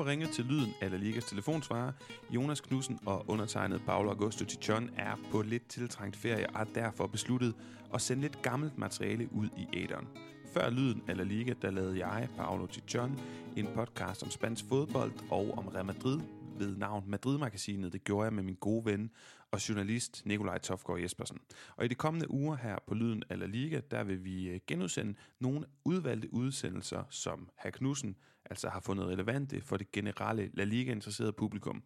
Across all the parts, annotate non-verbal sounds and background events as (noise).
har ringet til lyden af La Ligas telefonsvarer. Jonas Knudsen og undertegnet Paolo Augusto Tichon er på lidt tiltrængt ferie og har derfor besluttet at sende lidt gammelt materiale ud i æderen. Før lyden af La Liga, der lavede jeg, Paolo Tichon, en podcast om spansk fodbold og om Real Madrid ved navn Madrid-magasinet. Det gjorde jeg med min gode ven og journalist Nikolaj Tofgaard Jespersen. Og i de kommende uger her på Lyden af La Liga, der vil vi øh, genudsende nogle udvalgte udsendelser, som Herr Knudsen altså har fundet relevante for det generelle La Liga-interesserede publikum.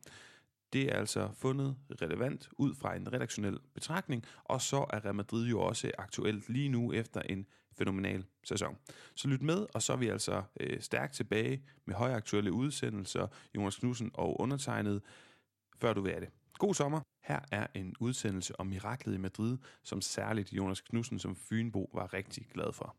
Det er altså fundet relevant ud fra en redaktionel betragtning, og så er Real Madrid jo også aktuelt lige nu efter en fænomenal sæson. Så lyt med, og så er vi altså øh, stærkt tilbage med højaktuelle udsendelser, Jonas Knudsen og undertegnet, før du vil have det. God sommer. Her er en udsendelse om miraklet i Madrid, som særligt Jonas Knudsen som Fynbo var rigtig glad for.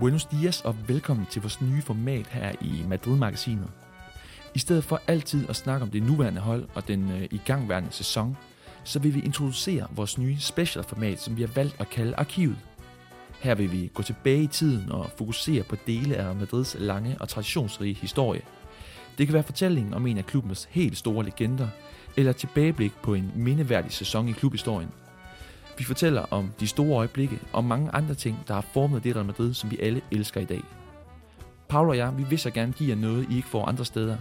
Buenos dias og velkommen til vores nye format her i Madrid-magasinet. I stedet for altid at snakke om det nuværende hold og den øh, igangværende sæson, så vil vi introducere vores nye specialformat, som vi har valgt at kalde Arkivet. Her vil vi gå tilbage i tiden og fokusere på dele af Madrids lange og traditionsrige historie. Det kan være fortællingen om en af klubbens helt store legender, eller tilbageblik på en mindeværdig sæson i klubhistorien. Vi fortæller om de store øjeblikke og mange andre ting, der har formet det Real Madrid, som vi alle elsker i dag. Paul og jeg, vi vil så gerne give jer noget, I ikke får andre steder.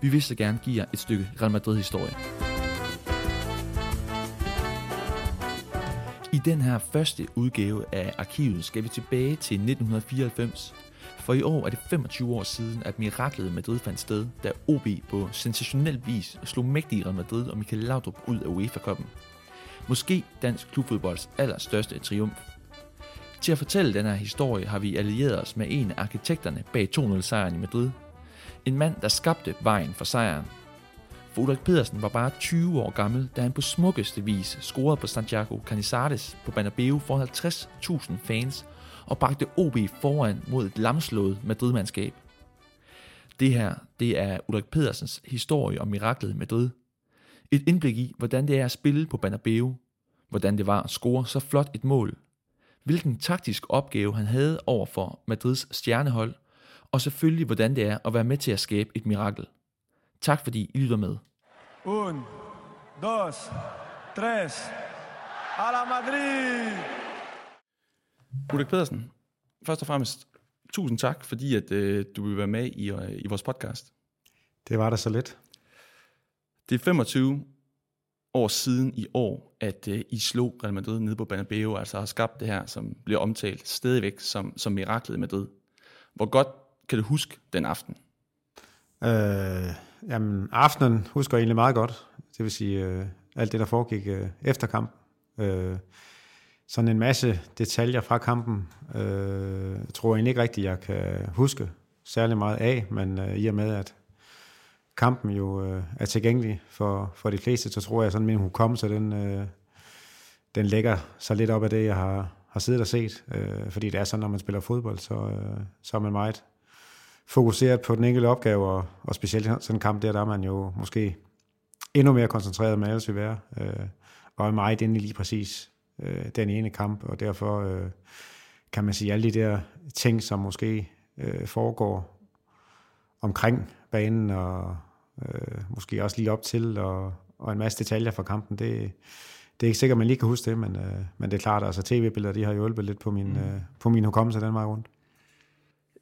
Vi vil så gerne give jer et stykke Real Madrid-historie. I den her første udgave af arkivet skal vi tilbage til 1994, for i år er det 25 år siden, at miraklet Madrid fandt sted, da OB på sensationel vis slog mægtige Real Madrid og Michael Laudrup ud af UEFA-koppen. Måske dansk klubfodbolds allerstørste triumf. Til at fortælle den her historie har vi allieret os med en af arkitekterne bag 2-0-sejren i Madrid. En mand, der skabte vejen for sejren. For Ulrik Pedersen var bare 20 år gammel, da han på smukkeste vis scorede på Santiago Canizares på Bernabeu for 50.000 fans og bragte OB foran mod et lamslået Madrid-mandskab. Det her, det er Ulrik Pedersens historie om miraklet i Madrid. Et indblik i, hvordan det er at spille på Bernabeu, hvordan det var at score så flot et mål, hvilken taktisk opgave han havde over for Madrids stjernehold, og selvfølgelig hvordan det er at være med til at skabe et mirakel. Tak fordi I lytter med. Un, dos, tres. A la Madrid! Ulrik Pedersen, først og fremmest tusind tak, fordi at, øh, du vil være med i, øh, i vores podcast. Det var da så lidt. Det er 25 år siden i år, at øh, I slog Real Madrid nede på Bernabeu, altså har skabt det her, som bliver omtalt stadigvæk som, som miraklet i Madrid. Hvor godt kan du huske den aften? Øh, jamen, aftenen husker jeg egentlig meget godt. Det vil sige, øh, alt det, der foregik øh, efter kampen. Øh, sådan en masse detaljer fra kampen, øh, tror jeg egentlig ikke rigtigt, jeg kan huske særlig meget af, men øh, i og med, at kampen jo øh, er tilgængelig for, for de fleste, så tror jeg sådan, min hukommelse, den, øh, den lægger sig lidt op af det, jeg har, har siddet og set. Øh, fordi det er sådan, når man spiller fodbold, så, øh, så er man meget fokuseret på den enkelte opgave, og, og specielt sådan en kamp der, der er man jo måske endnu mere koncentreret, end man ellers vil være. Øh, og er meget inde i lige præcis øh, den ene kamp, og derfor øh, kan man sige, alle de der ting, som måske øh, foregår omkring banen, og øh, måske også lige op til, og, og en masse detaljer fra kampen, det, det er ikke sikkert, at man lige kan huske det, men, øh, men det er klart, at altså, tv-billeder, de har hjulpet lidt på min, mm. øh, på min hukommelse den vej rundt.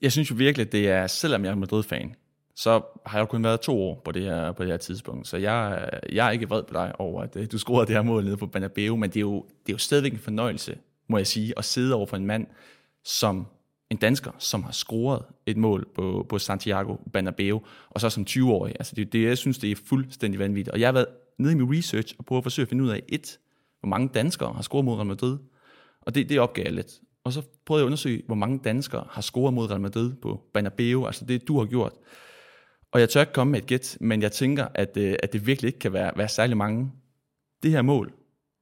Jeg synes jo virkelig, at det er, selvom jeg er Madrid-fan, så har jeg jo kun været to år på det her, på det her tidspunkt. Så jeg, jeg er ikke vred på dig over, at øh, du scorede det her mål nede på Bernabeu, men det er, jo, det er jo stadigvæk en fornøjelse, må jeg sige, at sidde over for en mand, som en dansker, som har scoret et mål på, på Santiago Bernabeu, og så som 20-årig. Altså det, det, jeg synes, det er fuldstændig vanvittigt. Og jeg har været nede i min research og prøvet at forsøge at finde ud af, et, hvor mange danskere har scoret mod Real Madrid. Og det, det opgav jeg lidt. Og så prøvede jeg at undersøge, hvor mange danskere har scoret mod Real Madrid på Bernabeu, altså det du har gjort. Og jeg tør ikke komme med et gæt, men jeg tænker, at, øh, at det virkelig ikke kan være, være særlig mange. Det her mål,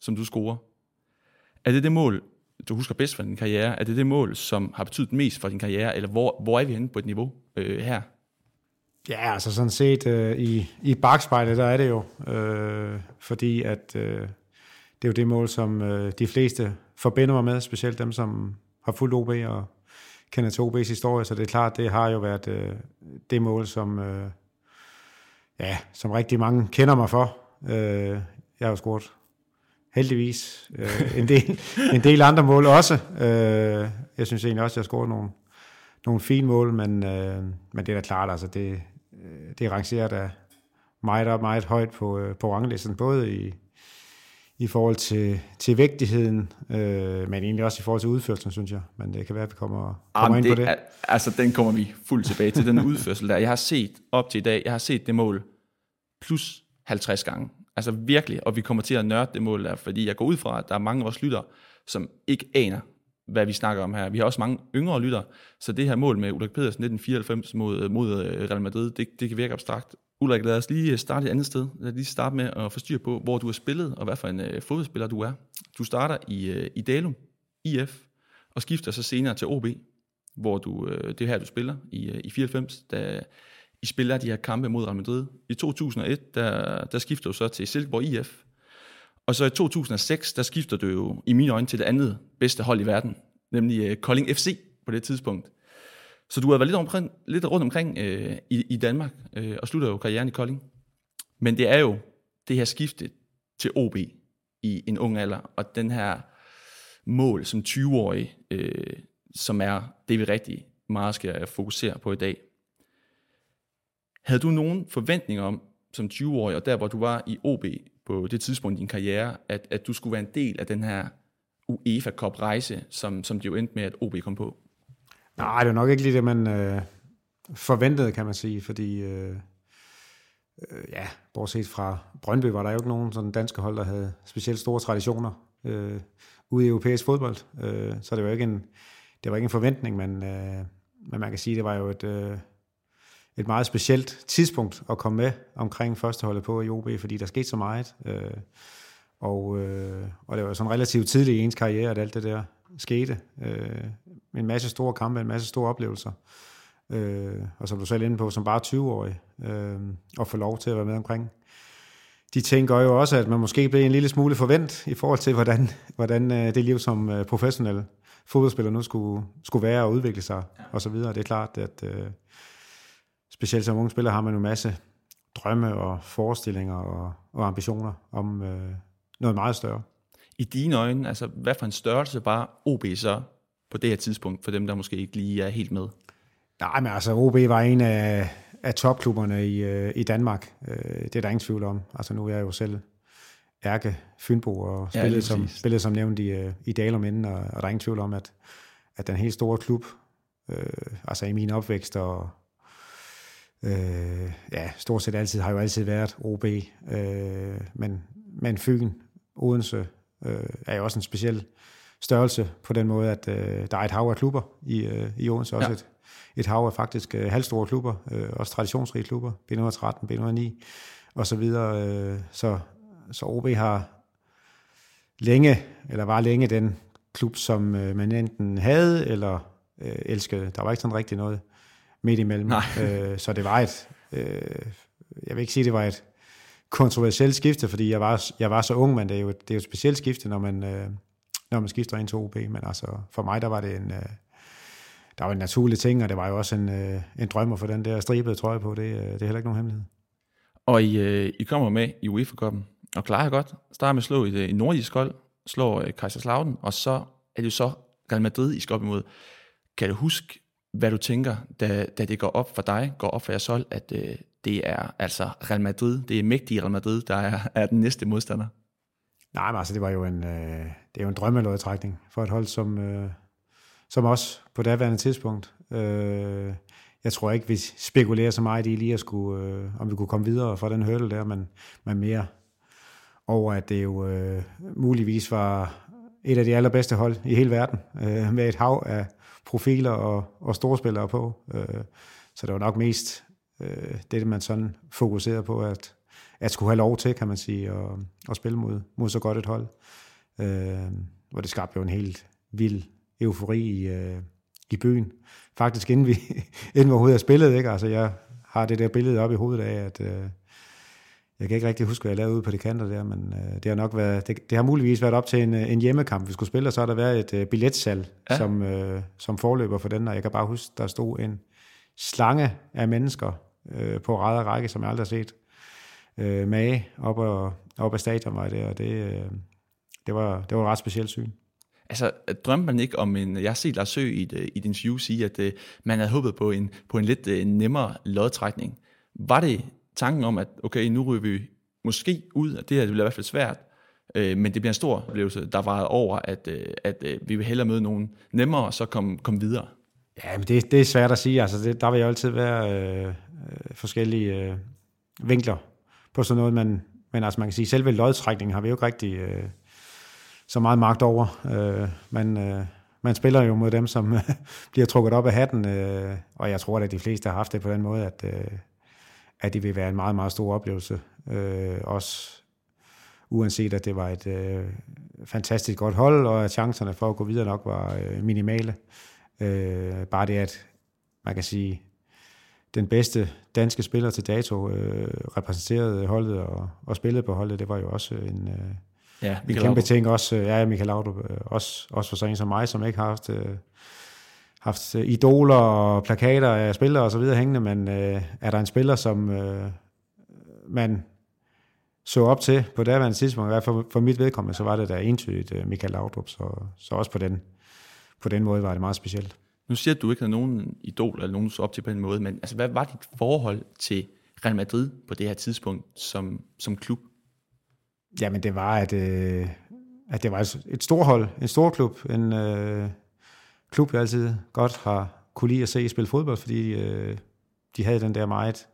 som du scorer, er det det mål, du husker bedst fra din karriere? Er det det mål, som har betydet mest for din karriere, eller hvor, hvor er vi henne på et niveau øh, her? Ja, altså sådan set øh, i, i bagspejlet, der er det jo, øh, fordi at øh, det er jo det mål, som øh, de fleste forbinder mig med, specielt dem, som har fulgt OB og kender til OB's historie, så det er klart, det har jo været øh, det mål, som, øh, ja, som rigtig mange kender mig for. Øh, jeg har jo scoret heldigvis øh, en, del, en del andre mål også. Øh, jeg synes egentlig også, at jeg har scoret nogle, nogle fine mål, men, øh, men det er da klart, altså det, øh, det rangerer da meget og meget højt på, øh, på ranglisten, både i, i forhold til, til vægtigheden, øh, men egentlig også i forhold til udførelsen, synes jeg. Men det kan være, at vi kommer, kommer Jamen, ind på det. Altså, den kommer vi fuldt tilbage til, den (laughs) udførsel der. Jeg har set op til i dag, jeg har set det mål plus 50 gange. Altså virkelig, og vi kommer til at nørde det mål der, fordi jeg går ud fra, at der er mange af vores lyttere, som ikke aner, hvad vi snakker om her. Vi har også mange yngre lyttere, så det her mål med Ulrik Pedersen 1994 mod, mod øh, Real Madrid, det, det kan virke abstrakt. Ulrik, lad os lige starte et andet sted. Lad os lige starte med at få styr på, hvor du har spillet, og hvad for en øh, fodboldspiller du er. Du starter i, øh, i Dalum, IF, og skifter så senere til OB, hvor du, øh, det er her, du spiller i, øh, i 94, da I spiller de her kampe mod Real Madrid. I 2001, der, der skifter du så til Silkeborg IF, og så i 2006, der skifter du jo i mine øjne til det andet bedste hold i verden, nemlig øh, Kolding FC på det tidspunkt. Så du har været lidt, omkring, lidt rundt omkring øh, i, i Danmark, øh, og slutter jo karrieren i Kolding. Men det er jo det her skifte til OB i en ung alder, og den her mål som 20-årig, øh, som er det, vi rigtig meget skal fokusere på i dag. Havde du nogen forventninger om, som 20-årig, og der hvor du var i OB på det tidspunkt i din karriere, at, at du skulle være en del af den her UEFA Cup rejse, som, som det jo endte med, at OB kom på? Nej, det er nok ikke lige det, man øh, forventede, kan man sige, fordi øh, øh, ja, bortset fra Brøndby var der jo ikke nogen sådan danske hold, der havde specielt store traditioner øh, ude i europæisk fodbold, øh, så det var ikke en, det var ikke en forventning, men, øh, men man kan sige, det var jo et, øh, et meget specielt tidspunkt at komme med omkring førsteholdet på i OB, fordi der skete så meget, øh, og, øh, og det var sådan relativt tidligt i ens karriere, at alt det der skete. Øh, en masse store kampe, en masse store oplevelser. Øh, og som du selv er inde på, som bare 20-årig, øh, og få lov til at være med omkring. De tænker jo også, at man måske bliver en lille smule forvent i forhold til, hvordan, hvordan øh, det liv som øh, professionel fodboldspiller nu skulle, skulle være og udvikle sig, ja. og så videre. Det er klart, at øh, specielt som unge spiller har man en masse drømme og forestillinger og, og ambitioner om øh, noget meget større. I dine øjne, altså hvad for en størrelse var OB så på det her tidspunkt, for dem, der måske ikke lige er helt med? Nej, men altså OB var en af, af topklubberne i, øh, i Danmark. Øh, det er der ingen tvivl om. Altså nu er jeg jo selv ærke Fynbo og spillet, ja, som, spillet som nævnt i, øh, i Dalum inden, og, og der er ingen tvivl om, at, at den helt store klub, øh, altså i min opvækst og øh, ja, stort set altid har jo altid været OB, øh, men, men Fyn, Odense, øh, er jo også en speciel størrelse på den måde, at øh, der er et hav af klubber i, øh, i Odense, også ja. et, et hav af faktisk øh, halvstore klubber, øh, også traditionsrige klubber, B113, B109 og så videre. Øh, så, så OB har længe, eller var længe den klub, som øh, man enten havde eller øh, elskede. Der var ikke sådan rigtig noget midt imellem. Øh, så det var et, øh, jeg vil ikke sige, det var et kontroversielt skifte, fordi jeg var, jeg var så ung, men det er jo, det er jo et specielt skifte, når man, øh, når man skifter ind til OB. Men altså, for mig, der var det en, øh, der var en naturlig ting, og det var jo også en, øh, en drøm at få den der stribede trøje på. Det, øh, det er heller ikke nogen hemmelighed. Og I, øh, I kommer med i UEFA-koppen, og klarer godt. Starter med at slå i, i øh, nordisk hold, slår øh, Kaiserslautern, og så er det jo så Real Madrid, I skal op imod. Kan du huske, hvad du tænker, da, da det går op for dig, går op for jeres hold, at øh, det er altså Real Madrid, det er mægtige Real Madrid, der er, er den næste modstander? Nej, men altså det var jo en, øh, det er jo en drømmelodtrækning for et hold som, øh, som os på daværende tidspunkt. Øh, jeg tror ikke, vi spekulerer så meget i lige at skulle, øh, om vi kunne komme videre fra den hurdle der, men, men mere over, at det jo øh, muligvis var et af de allerbedste hold i hele verden, øh, med et hav af profiler og, og storspillere på. Øh, så det var nok mest øh, det, man sådan fokuserer på, at, at skulle have lov til, kan man sige, at, at spille mod, mod så godt et hold. Øh, hvor det skabte jo en helt vild eufori i, øh, i byen. Faktisk inden vi, (laughs) inden vi overhovedet har spillet, ikke? Altså jeg har det der billede op i hovedet af, at øh, jeg kan ikke rigtig huske, hvad jeg lavede ude på de kanter der, men øh, det har nok været, det, det har muligvis været op til en, øh, en hjemmekamp, vi skulle spille, og så har der været et øh, billetsalg ja. som, øh, som forløber for den, og jeg kan bare huske, der stod en slange af mennesker øh, på ræd og række, som jeg aldrig har set øh, mage op, og, op ad stadion var det, og det, øh, det, var, det var et ret specielt syn. Altså, drømte man ikke om en... Jeg har set Lars Sø i et, øh, i et interview sige, at uh, man havde håbet på en, på en lidt uh, nemmere lodtrækning. Var det tanken om, at okay, nu ryger vi måske ud, og det her det bliver i hvert fald svært, øh, men det bliver en stor oplevelse, der var over, at, øh, at øh, vi vil hellere møde nogen nemmere, og så komme kom videre? Ja, men det, det er svært at sige. Altså, det, der vil jo altid være øh, øh forskellige øh, vinkler på sådan noget, men, men altså man kan sige, selve lodtrækningen har vi jo ikke rigtig øh, så meget magt over. Øh, man, øh, man spiller jo mod dem, som (laughs) bliver trukket op af hatten, øh, og jeg tror, at de fleste har haft det på den måde, at, øh, at det vil være en meget, meget stor oplevelse. Øh, også uanset at det var et øh, fantastisk godt hold, og at chancerne for at gå videre nok var øh, minimale. Øh, bare det, at man kan sige, den bedste danske spiller til dato øh, repræsenterede holdet og, og spillede på holdet, det var jo også en, øh, ja, en kæmpe Laudrup. ting. Også, øh, ja, Michael Laudrup, øh, også, også for sådan som mig, som ikke har haft, øh, haft idoler og plakater af spillere og så videre hængende, men øh, er der en spiller, som øh, man så op til på daværende tidspunkt, i hvert fald for mit vedkommende, så var det da entydigt øh, Michael Laudrup, så, så også på den, på den måde var det meget specielt. Nu siger du, at du ikke havde nogen idol eller nogen så op til på den måde, men altså, hvad var dit forhold til Real Madrid på det her tidspunkt som, som klub? Jamen det var, at, øh, at det var et stort hold, en stor klub, en øh, klub, jeg altid godt har kunne lide at se spille fodbold, fordi øh, de havde den der meget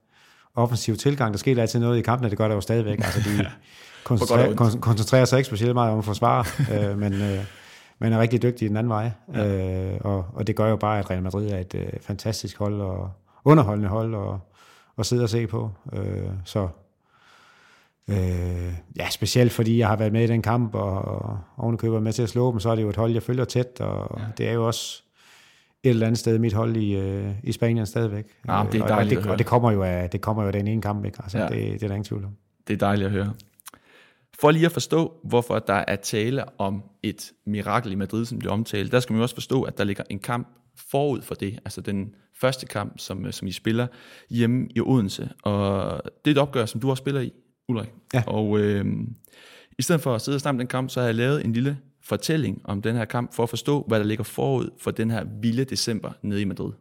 offensiv tilgang. Der skete altid noget i kampen, og det gør der jo stadigvæk. Altså, de (laughs) koncentrerer, kon- koncentrerer sig ikke specielt meget om at forsvare, øh, men, øh, men er rigtig dygtige den anden vej. Ja. Øh, og, og det gør jo bare, at Real Madrid er et øh, fantastisk hold, og underholdende hold, og, og sidde og se på. Øh, så Øh, ja, specielt fordi jeg har været med i den kamp, og, og ovenikøbet med til at slå dem, så er det jo et hold, jeg følger tæt, og ja. det er jo også et eller andet sted mit hold i, øh, i Spanien stadigvæk. Ja, det er dejligt og, det, og det kommer jo af, det kommer jo af den ene kamp, ikke? Altså, ja. det, det er der ingen tvivl om. Det er dejligt at høre. For lige at forstå, hvorfor der er tale om et mirakel i Madrid, som bliver omtalt, der skal man jo også forstå, at der ligger en kamp forud for det, altså den første kamp, som, som I spiller hjemme i Odense. Og det er et opgør, som du også spiller i, Ulrik. Ja. Og øh, i stedet for at sidde og snakke den kamp, så har jeg lavet en lille fortælling om den her kamp, for at forstå, hvad der ligger forud for den her vilde december nede i Madrid.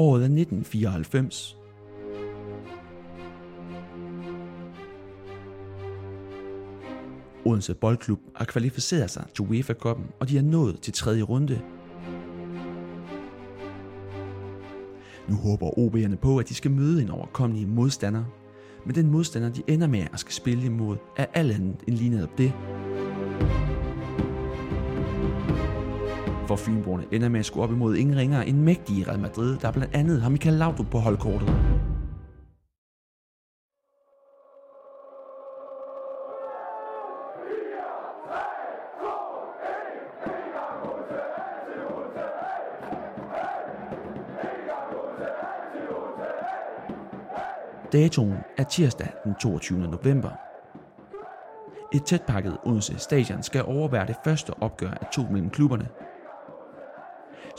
Året er 1994, Odense Boldklub har kvalificeret sig til UEFA Cup'en, og de er nået til tredje runde. Nu håber OB'erne på, at de skal møde en overkommelig modstander, men den modstander, de ender med at skal spille imod, er alt andet end lige netop det. For Fynborgerne ender med at skulle op imod ingen ringere end mægtige Real Madrid, der blandt andet har Michael Laudrup på holdkortet. Datoen er tirsdag den 22. november. Et tætpakket Odense Stadion skal overvære det første opgør af to mellem klubberne.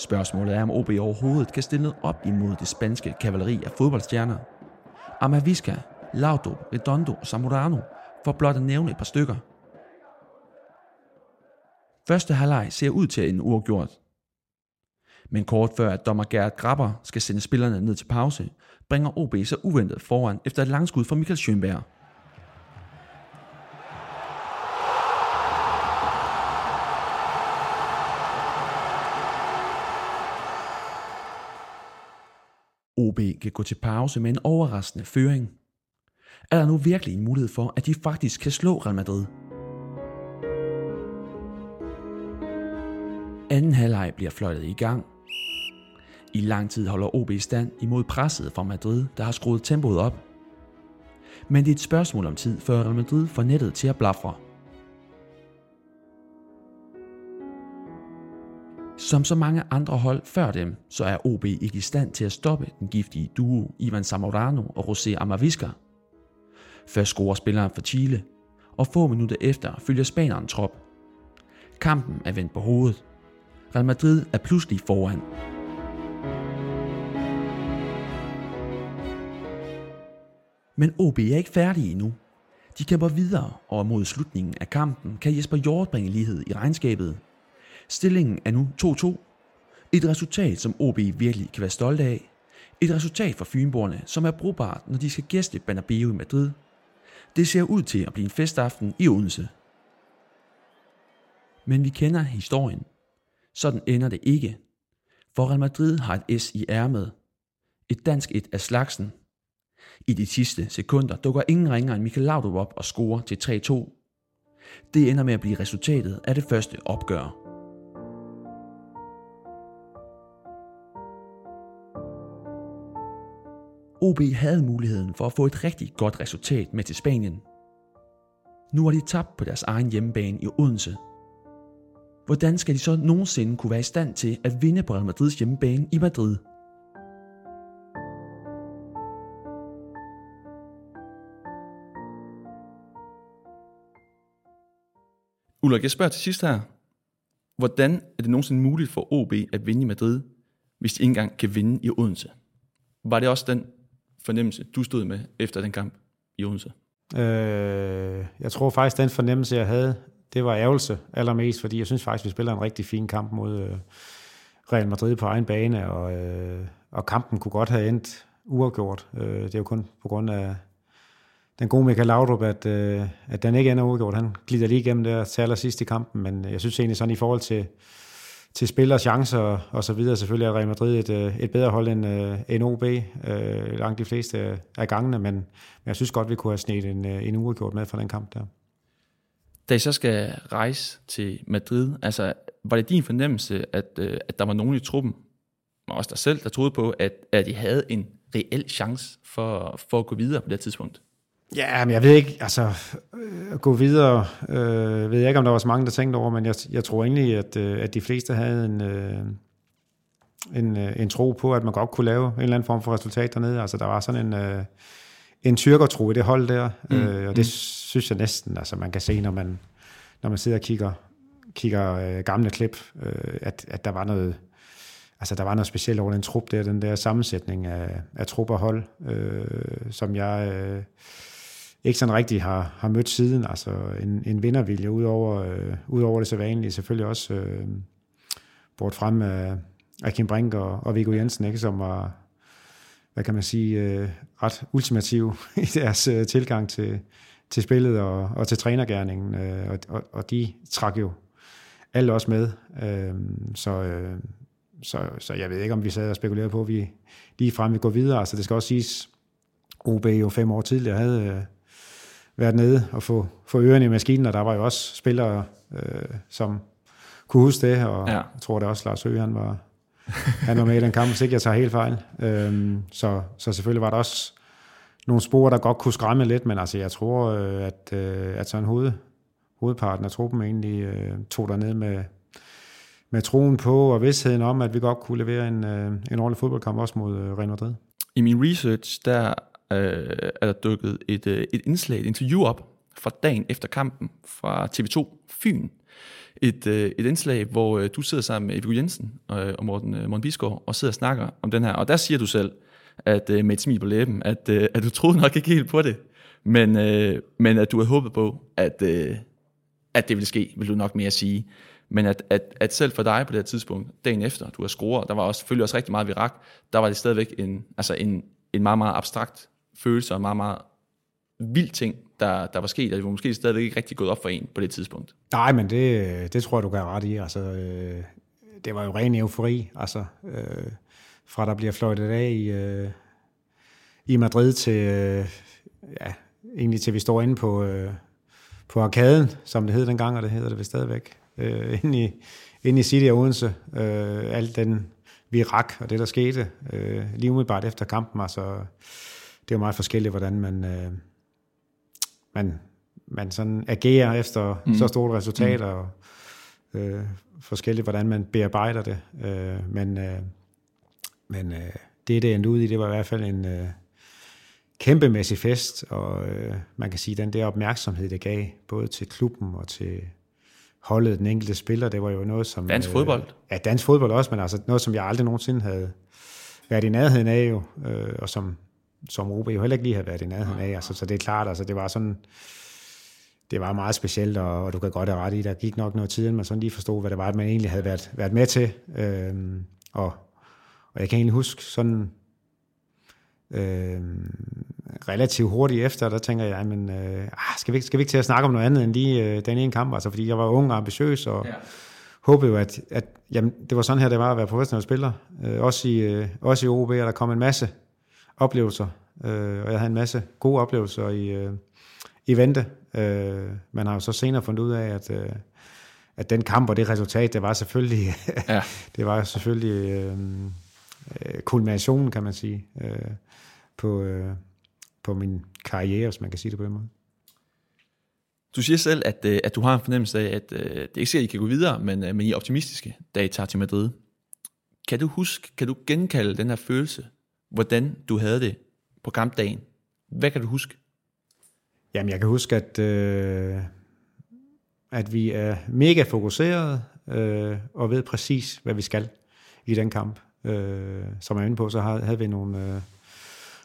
Spørgsmålet er, om OB overhovedet kan stille op imod det spanske kavaleri af fodboldstjerner. Amavisca, Laudo, Redondo og Zamorano, for blot at nævne et par stykker. Første halvleg ser ud til en uafgjort. Men kort før at dommer Gerhard Grabber skal sende spillerne ned til pause, bringer OB sig uventet foran efter et langskud fra Michael Schönberg. OB kan gå til pause med en overraskende føring. Er der nu virkelig en mulighed for, at de faktisk kan slå Real Madrid? Anden halvleg bliver fløjtet i gang, i lang tid holder OB stand imod presset fra Madrid, der har skruet tempoet op. Men det er et spørgsmål om tid, før Real Madrid får nettet til at blafre. Som så mange andre hold før dem, så er OB ikke i stand til at stoppe den giftige duo Ivan Zamorano og José Amavisca. Først scorer spilleren for Chile, og få minutter efter følger spaneren trop. Kampen er vendt på hovedet. Real Madrid er pludselig foran. Men OB er ikke færdige endnu. De kæmper videre, og mod slutningen af kampen kan Jesper Hjort bringe lighed i regnskabet. Stillingen er nu 2-2. Et resultat, som OB virkelig kan være stolt af. Et resultat for Fynborgerne, som er brugbart, når de skal gæste Banabeo i Madrid. Det ser ud til at blive en festaften i Odense. Men vi kender historien. Sådan ender det ikke. For Real Madrid har et S i ærmet. Et dansk et af slagsen. I de sidste sekunder dukker ingen ringer end Michael Laudrup op og scorer til 3-2. Det ender med at blive resultatet af det første opgør. OB havde muligheden for at få et rigtig godt resultat med til Spanien. Nu har de tabt på deres egen hjemmebane i Odense. Hvordan skal de så nogensinde kunne være i stand til at vinde på Real Madrids hjemmebane i Madrid? Ulrik, jeg spørger til sidst her. Hvordan er det nogensinde muligt for OB at vinde i Madrid, hvis de ikke engang kan vinde i Odense? Var det også den fornemmelse, du stod med efter den kamp i Odense? Øh, jeg tror faktisk, den fornemmelse, jeg havde, det var ærgelse allermest, fordi jeg synes faktisk, vi spiller en rigtig fin kamp mod øh, Real Madrid på egen bane, og, øh, og kampen kunne godt have endt uafgjort. Øh, det er jo kun på grund af den gode Michael Laudrup, at, øh, at den ikke ender uafgjort. Han glider lige igennem der til allersidst i kampen, men jeg synes egentlig sådan i forhold til, til spil og chancer og så videre. Selvfølgelig er Real Madrid et, øh, et bedre hold end, øh, end OB, øh, langt de fleste af gangene, men, men jeg synes godt, vi kunne have snedt en, øh, en uafgjort med fra den kamp der. Da I så skal rejse til Madrid, altså var det din fornemmelse, at, øh, at der var nogen i truppen, og også dig selv, der troede på, at, at I havde en reel chance for, for at gå videre på det tidspunkt? Ja, men jeg ved ikke, altså øh, gå videre, øh, ved jeg ikke, om der var så mange, der tænkte over, men jeg, jeg tror egentlig, at, øh, at de fleste havde en, øh, en, øh, en tro på, at man godt kunne lave en eller anden form for resultat dernede. Altså der var sådan en, øh, en tyrkertro i det hold der, mm. øh, og det mm. synes jeg næsten, altså man kan se, når man, når man sidder og kigger, kigger øh, gamle klip, øh, at, at der var noget, altså der var noget specielt over den trup der, den der sammensætning af, af trup og hold, øh, som jeg... Øh, ikke sådan rigtig har, har mødt siden. Altså en, en vindervilje ud over, øh, ud over det så vanlige. Selvfølgelig også øh, bort frem af, af Kim Brink og, og Viggo Jensen, ikke, som var, hvad kan man sige, øh, ret ultimativ (laughs) i deres øh, tilgang til, til spillet og, og til trænergærningen. Øh, og, og, og de trak jo alle også med. Øh, så, øh, så, så jeg ved ikke, om vi sad og spekulerede på, at vi lige frem vi går videre. Altså det skal også siges, OB jo fem år tidligere havde øh, været nede og få, få ørerne i maskinen, og der var jo også spillere, øh, som kunne huske det, og ja. jeg tror det også, Lars Høgh, han var, han var med i den kamp, hvis ikke jeg tager helt fejl. Øhm, så, så selvfølgelig var der også nogle spor, der godt kunne skræmme lidt, men altså jeg tror, øh, at, øh, at sådan hoved, hovedparten af truppen egentlig øh, tog der ned med, med troen på og vidsheden om, at vi godt kunne levere en, øh, en ordentlig fodboldkamp også mod øh, Real Madrid. I min research, der øh, er der dukket et, øh, et indslag, et interview op fra dagen efter kampen fra TV2 Fyn. Et, øh, et indslag, hvor øh, du sidder sammen med Evig Jensen og, og Morten, øh, Morten Bisgaard og sidder og snakker om den her. Og der siger du selv, at øh, med et smil på læben, at, øh, at du troede nok ikke helt på det, men, øh, men at du havde håbet på, at, øh, at det ville ske, vil du nok mere sige. Men at, at, at selv for dig på det her tidspunkt, dagen efter, du har scoret, der var også, selvfølgelig også rigtig meget virak, der var det stadigvæk en, altså en, en meget, meget abstrakt følelser og meget, meget vild ting, der, der var sket, og det var måske stadigvæk ikke rigtig gået op for en på det tidspunkt. Nej, men det, det tror jeg, du kan ret i. Altså, øh, det var jo ren eufori, altså, øh, fra der bliver fløjtet af i, øh, i Madrid til, øh, ja, egentlig til vi står inde på, øh, på arkaden, som det hed dengang, og det hedder det vel stadigvæk, øh, inde, i, inde i City og Odense. Øh, alt den virak og det, der skete, øh, lige umiddelbart efter kampen, altså det er jo meget forskelligt, hvordan man, øh, man, man sådan agerer efter mm. så store resultater, mm. og øh, forskelligt, hvordan man bearbejder det. Øh, men øh, men øh, det, det endte ud i, det var i hvert fald en øh, kæmpemæssig fest, og øh, man kan sige, den der opmærksomhed, det gav, både til klubben og til holdet, den enkelte spiller, det var jo noget, som... Dansk øh, fodbold? Ja, dansk fodbold også, men altså noget, som jeg aldrig nogensinde havde været i nærheden af jo, øh, og som, som OB jo heller ikke lige havde været i nærheden af. Altså, så det er klart, altså det var sådan, det var meget specielt, og, og du kan godt have ret i, der gik nok noget tid, inden man sådan lige forstod, hvad det var, at man egentlig havde været, været med til. Øh, og, og jeg kan egentlig huske sådan øh, relativt hurtigt efter, der tænker jeg, men, øh, skal, vi, skal vi ikke til at snakke om noget andet end lige øh, den ene kamp? Altså, fordi jeg var ung og ambitiøs, og ja. håbede jo, at, at jamen, det var sådan her, det var at være professionel spiller. Øh, også, i, øh, også i OB, og der kom en masse oplevelser, øh, og jeg havde en masse gode oplevelser i, øh, i vente. Øh, man har jo så senere fundet ud af, at, øh, at den kamp og det resultat, det var selvfølgelig, ja. (laughs) det var selvfølgelig øh, øh, kulminationen, kan man sige, øh, på, øh, på min karriere, hvis man kan sige det på den måde. Du siger selv, at, øh, at du har en fornemmelse af, at øh, det ikke sikkert, at I kan gå videre, men, men I er optimistiske, da I tager til Madrid. Kan du huske, kan du genkalde den her følelse, hvordan du havde det på kampdagen? Hvad kan du huske? Jamen, jeg kan huske, at, øh, at vi er mega fokuseret øh, og ved præcis, hvad vi skal i den kamp. Øh, som jeg er inde på, så havde, havde vi nogle øh,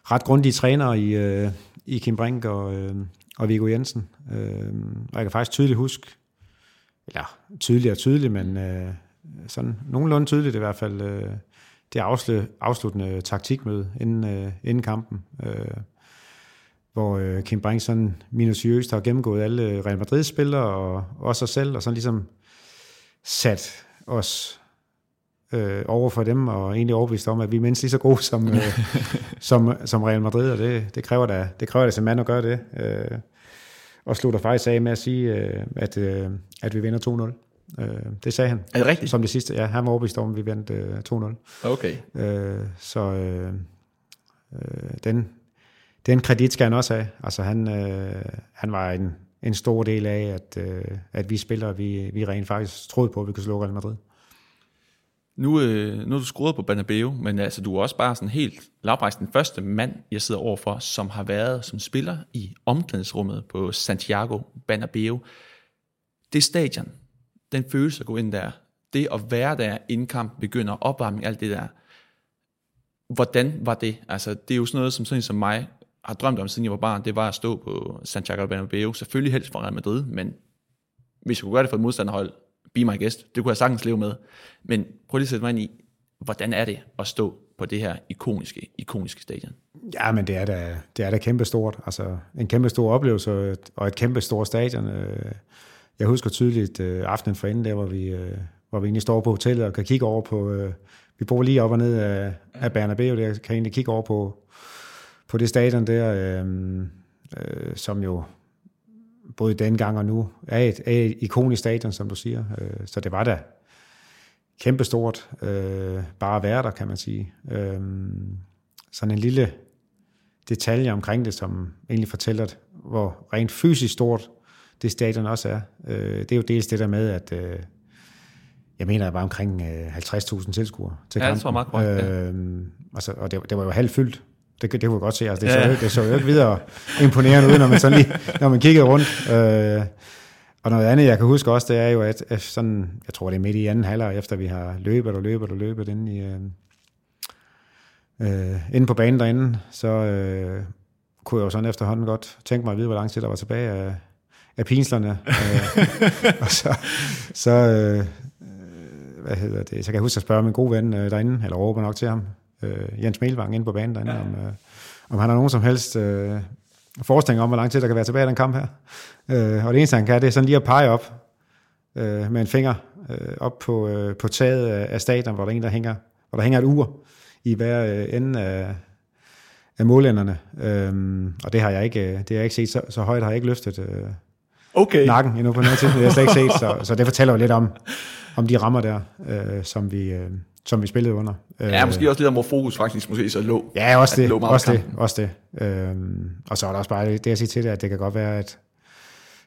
ret grundige trænere i, øh, i Kim Brink og, øh, og Viggo Jensen. Øh, og jeg kan faktisk tydeligt huske, eller tydeligt og tydeligt, men øh, sådan nogenlunde tydeligt i hvert fald, øh, det afsluttende, afsluttende taktikmøde inden, øh, inden kampen, øh, hvor øh, Kim Brink sådan minutiøst har gennemgået alle Real Madrid-spillere og også os selv, og sådan ligesom sat os øh, over for dem, og egentlig overbevist om, at vi er mindst lige så gode som, øh, (laughs) som, som Real Madrid, og det, det kræver da, det kræver da som mand at gøre det. Øh, og slutter faktisk af med at sige, øh, at, øh, at vi vinder 2-0. Øh, det sagde han. Er det rigtigt? Som det sidste. Ja, han var overbevist om, at vi vandt øh, 2-0. Okay. Øh, så øh, øh, den, den kredit skal han også have. Altså han, øh, han var en, en stor del af, at, øh, at vi spillere, vi, vi rent faktisk troede på, at vi kunne slå Real Madrid. Nu, øh, nu er du skruet på Banabeo, men altså, du er også bare sådan helt lavprejst den første mand, jeg sidder overfor, som har været som spiller i omklædningsrummet på Santiago Banabeo. Det stadion, den følelse at gå ind der, det at være der, inden kampen begynder, opvarmning, alt det der. Hvordan var det? Altså, det er jo sådan noget, som sådan som mig har drømt om, siden jeg var barn, det var at stå på Santiago Bernabeu. Selvfølgelig helst for Real Madrid, men hvis jeg kunne gøre det for et modstanderhold, be my guest. Det kunne jeg sagtens leve med. Men prøv lige at sætte mig ind i, hvordan er det at stå på det her ikoniske, ikoniske stadion? Ja, men det er da, det er da kæmpe stort. Altså, en kæmpe stor oplevelse og et kæmpe stort stadion. Øh, jeg husker tydeligt øh, aftenen for inden, der hvor vi, øh, hvor vi egentlig står på hotellet og kan kigge over på... Øh, vi bor lige op og ned af, af Bernabeu, der kan egentlig kigge over på, på det stadion der, øh, øh, som jo både dengang og nu, er et, er et ikonisk stadion, som du siger. Øh, så det var da kæmpestort øh, bare at være der, kan man sige. Øh, sådan en lille detalje omkring det, som egentlig fortæller, hvor rent fysisk stort det stadion også er. Øh, det er jo dels det der med, at øh, jeg mener, der var omkring øh, 50.000 tilskuere til kampen. Ja, det tror meget godt, ja. øh, altså, og det, det var jo halvt fyldt det, det kunne jeg godt se. Altså, det, så, ja. det så jo ikke videre imponerende ud, når man, sådan lige, når man kiggede rundt. Øh, og noget andet, jeg kan huske også, det er jo, at, at sådan, jeg tror, det er midt i anden halvleg, efter vi har løbet og løbet og løbet inde, i, øh, øh, inde på banen derinde, så øh, kunne jeg jo sådan efterhånden godt tænke mig at vide, hvor lang tid der var tilbage af, af pinslerne. øh, (laughs) og så, så øh, hvad hedder det, så kan jeg huske at spørge min gode ven øh, derinde, eller råbe nok til ham, øh, Jens Melvang inde på banen derinde, ja. om, øh, om han har nogen som helst øh, forestilling om, hvor lang tid der kan være tilbage i den kamp her. Øh, og det eneste, han kan, det er sådan lige at pege op øh, med en finger øh, op på, øh, på taget af stadion, hvor der, en, der hænger, hvor der hænger et ur i hver øh, ende af, af målænderne. Øhm, og det har jeg ikke, det har jeg ikke set, så, så højt har jeg ikke løftet øh, okay. nakken endnu på noget tidspunkt. Det har jeg slet ikke set, så, så det fortæller jo lidt om, om de rammer der, øh, som, vi, øh, som vi spillede under. Ja, måske også lidt om, hvor fokus faktisk måske så lå. Ja, også det. lå meget Også det, også det. Øhm, og så er der også bare det, jeg siger til det, at det kan godt være, at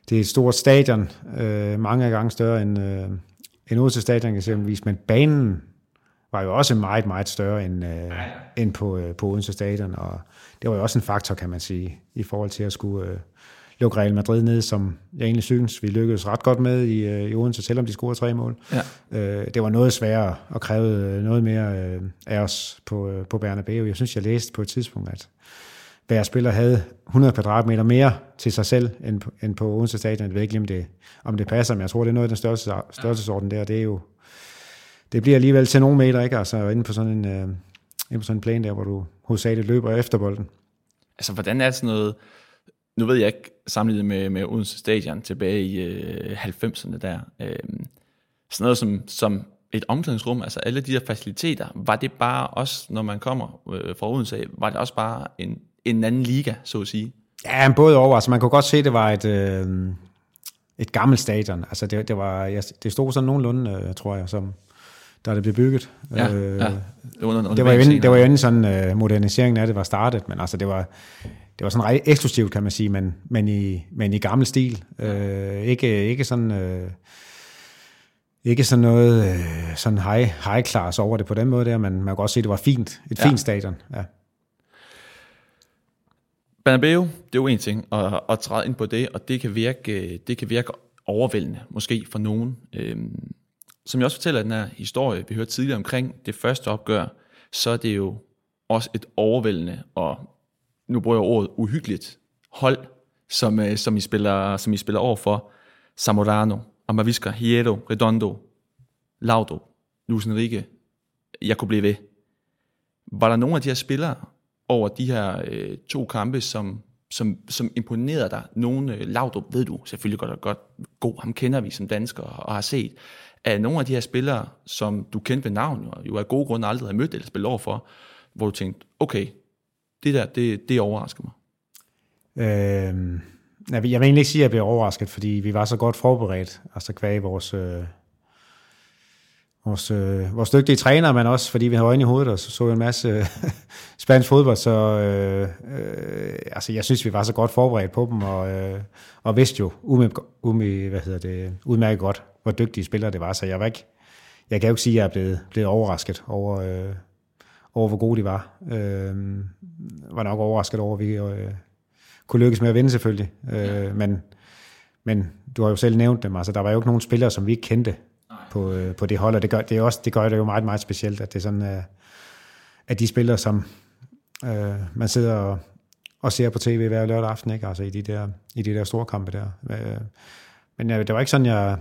det er et stort stadion, øh, mange gange større end, øh, end Odense Stadion eksempelvis, men banen var jo også meget, meget større end, øh, end på, øh, på Odense Stadion, og det var jo også en faktor, kan man sige, i forhold til at skulle øh, lukke Real Madrid ned, som jeg egentlig synes, vi lykkedes ret godt med i, øh, i Odense, selvom de scorede tre mål. Ja. Øh, det var noget sværere at kræve øh, noget mere øh, af os på, øh, på Bernabeu. Jeg synes, jeg læste på et tidspunkt, at hver spiller havde 100 kvadratmeter mere til sig selv, end på, end på Odense Stadion. Jeg ved ikke om det, om det passer, men jeg tror, det er noget af den største, størrelsesorden der. Det er jo det bliver alligevel til nogle meter, ikke? Altså inde på sådan en, øh, inde på sådan en plan der, hvor du hovedsageligt løber efter bolden. Altså, hvordan er sådan noget... Nu ved jeg ikke, sammenlignet med, med Odense Stadion tilbage i øh, 90'erne der. Øh, sådan noget som, som et omklædningsrum, altså alle de der faciliteter, var det bare også, når man kommer øh, fra Odense, af, var det også bare en, en anden liga, så at sige? Ja, både over. Altså man kunne godt se, at det var et, øh, et gammelt stadion. Altså det, det, var, ja, det stod sådan nogenlunde, øh, tror jeg, som da det blev bygget. Ja, øh, ja. Det var, det var jo inden, det var jo inden sådan uh, moderniseringen af det var startet, men altså det var, det var sådan ret eksklusivt, kan man sige, men, men, i, men i gammel stil. Uh, ikke, ikke sådan... Uh, ikke sådan noget uh, sådan high, high class over det på den måde der, men man kan godt se, at det var fint. Et Ja. fint stadion. Ja. Bernabeu, det er jo en ting at, at træde ind på det, og det kan virke, det kan virke overvældende, måske for nogen. Øhm, som jeg også fortæller den her historie, vi hørte tidligere omkring det første opgør, så er det jo også et overvældende, og nu bruger jeg ordet uhyggeligt, hold, som, øh, som, I, spiller, som I spiller over for. Samorano, Amavisca, Hierro, Redondo, Laudo, Luis Enrique, jeg kunne blive ved. Var der nogle af de her spillere over de her øh, to kampe, som, som, som imponerede dig? Nogle, øh, Laudo ved du selvfølgelig godt og godt, god, ham kender vi som danskere og har set. Er nogle af de her spillere, som du kendte ved navn, og jo af gode grunde aldrig har mødt eller spillet over for, hvor du tænkte, okay, det der, det, det overrasker mig. Øh, jeg vil jeg vil egentlig ikke sige, at jeg blev overrasket, fordi vi var så godt forberedt, altså kvæg vores, øh, vores, øh, vores dygtige træner, men også fordi vi havde øjne i hovedet, og så så vi en masse (laughs) spansk fodbold, så øh, øh, altså, jeg synes, vi var så godt forberedt på dem, og, øh, og vidste jo ume, ume, hvad hedder det, udmærket godt, hvor dygtige spillere det var, så jeg var ikke, jeg kan jo ikke sige, at jeg er blevet, blevet overrasket over, øh, over, hvor gode de var. Øh, var nok overrasket over, at vi øh, kunne lykkes med at vinde selvfølgelig. Øh, men, men du har jo selv nævnt dem, altså der var jo ikke nogen spillere, som vi ikke kendte på, øh, på det hold, og det gør det, er også, det gør det jo meget, meget specielt, at det er sådan, øh, at de spillere, som øh, man sidder og, og ser på tv hver lørdag aften, ikke? altså i de der, i de der store kampe der. Øh, men øh, det var ikke sådan, jeg,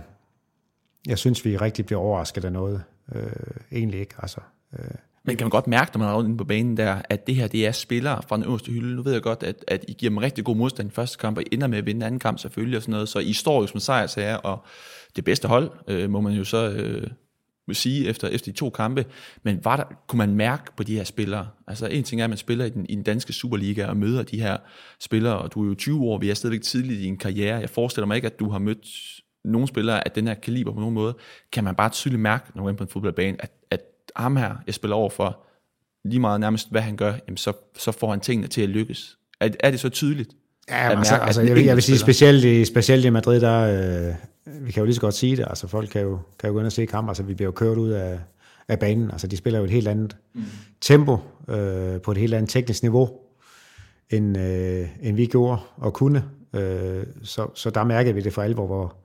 jeg synes, vi rigtig blev overrasket af noget. Øh, egentlig ikke, altså. Øh, men kan man godt mærke, når man er rundt inde på banen der, at det her, det er spillere fra den øverste hylde. Nu ved jeg godt, at, at I giver dem rigtig god modstand i første kamp, og I ender med at vinde anden kamp selvfølgelig og sådan noget, så I står jo som sejrsager, og det bedste hold, øh, må man jo så øh, må sige efter, efter de to kampe. Men var der, kunne man mærke på de her spillere? Altså en ting er, at man spiller i den, i den danske Superliga og møder de her spillere, og du er jo 20 år, vi er stadigvæk tidligt i en karriere. Jeg forestiller mig ikke, at du har mødt nogle spillere af den her kaliber på nogen måde. Kan man bare tydeligt mærke, når man er på en fodboldbane, at, at ham her, jeg spiller over for, lige meget nærmest hvad han gør, jamen så, så får han tingene til at lykkes. Er, er det så tydeligt? Ja, altså, mærke, altså at jeg, vil- jeg vil sige, specielt i, specielt i Madrid, der, øh, vi kan jo lige så godt sige det, altså folk kan jo, kan jo gå ind og se kamp, altså vi bliver jo kørt ud af, af banen, altså de spiller jo et helt andet mm. tempo, øh, på et helt andet teknisk niveau, end, øh, end vi gjorde og kunne, øh, så, så der mærkede vi det for alvor, hvor,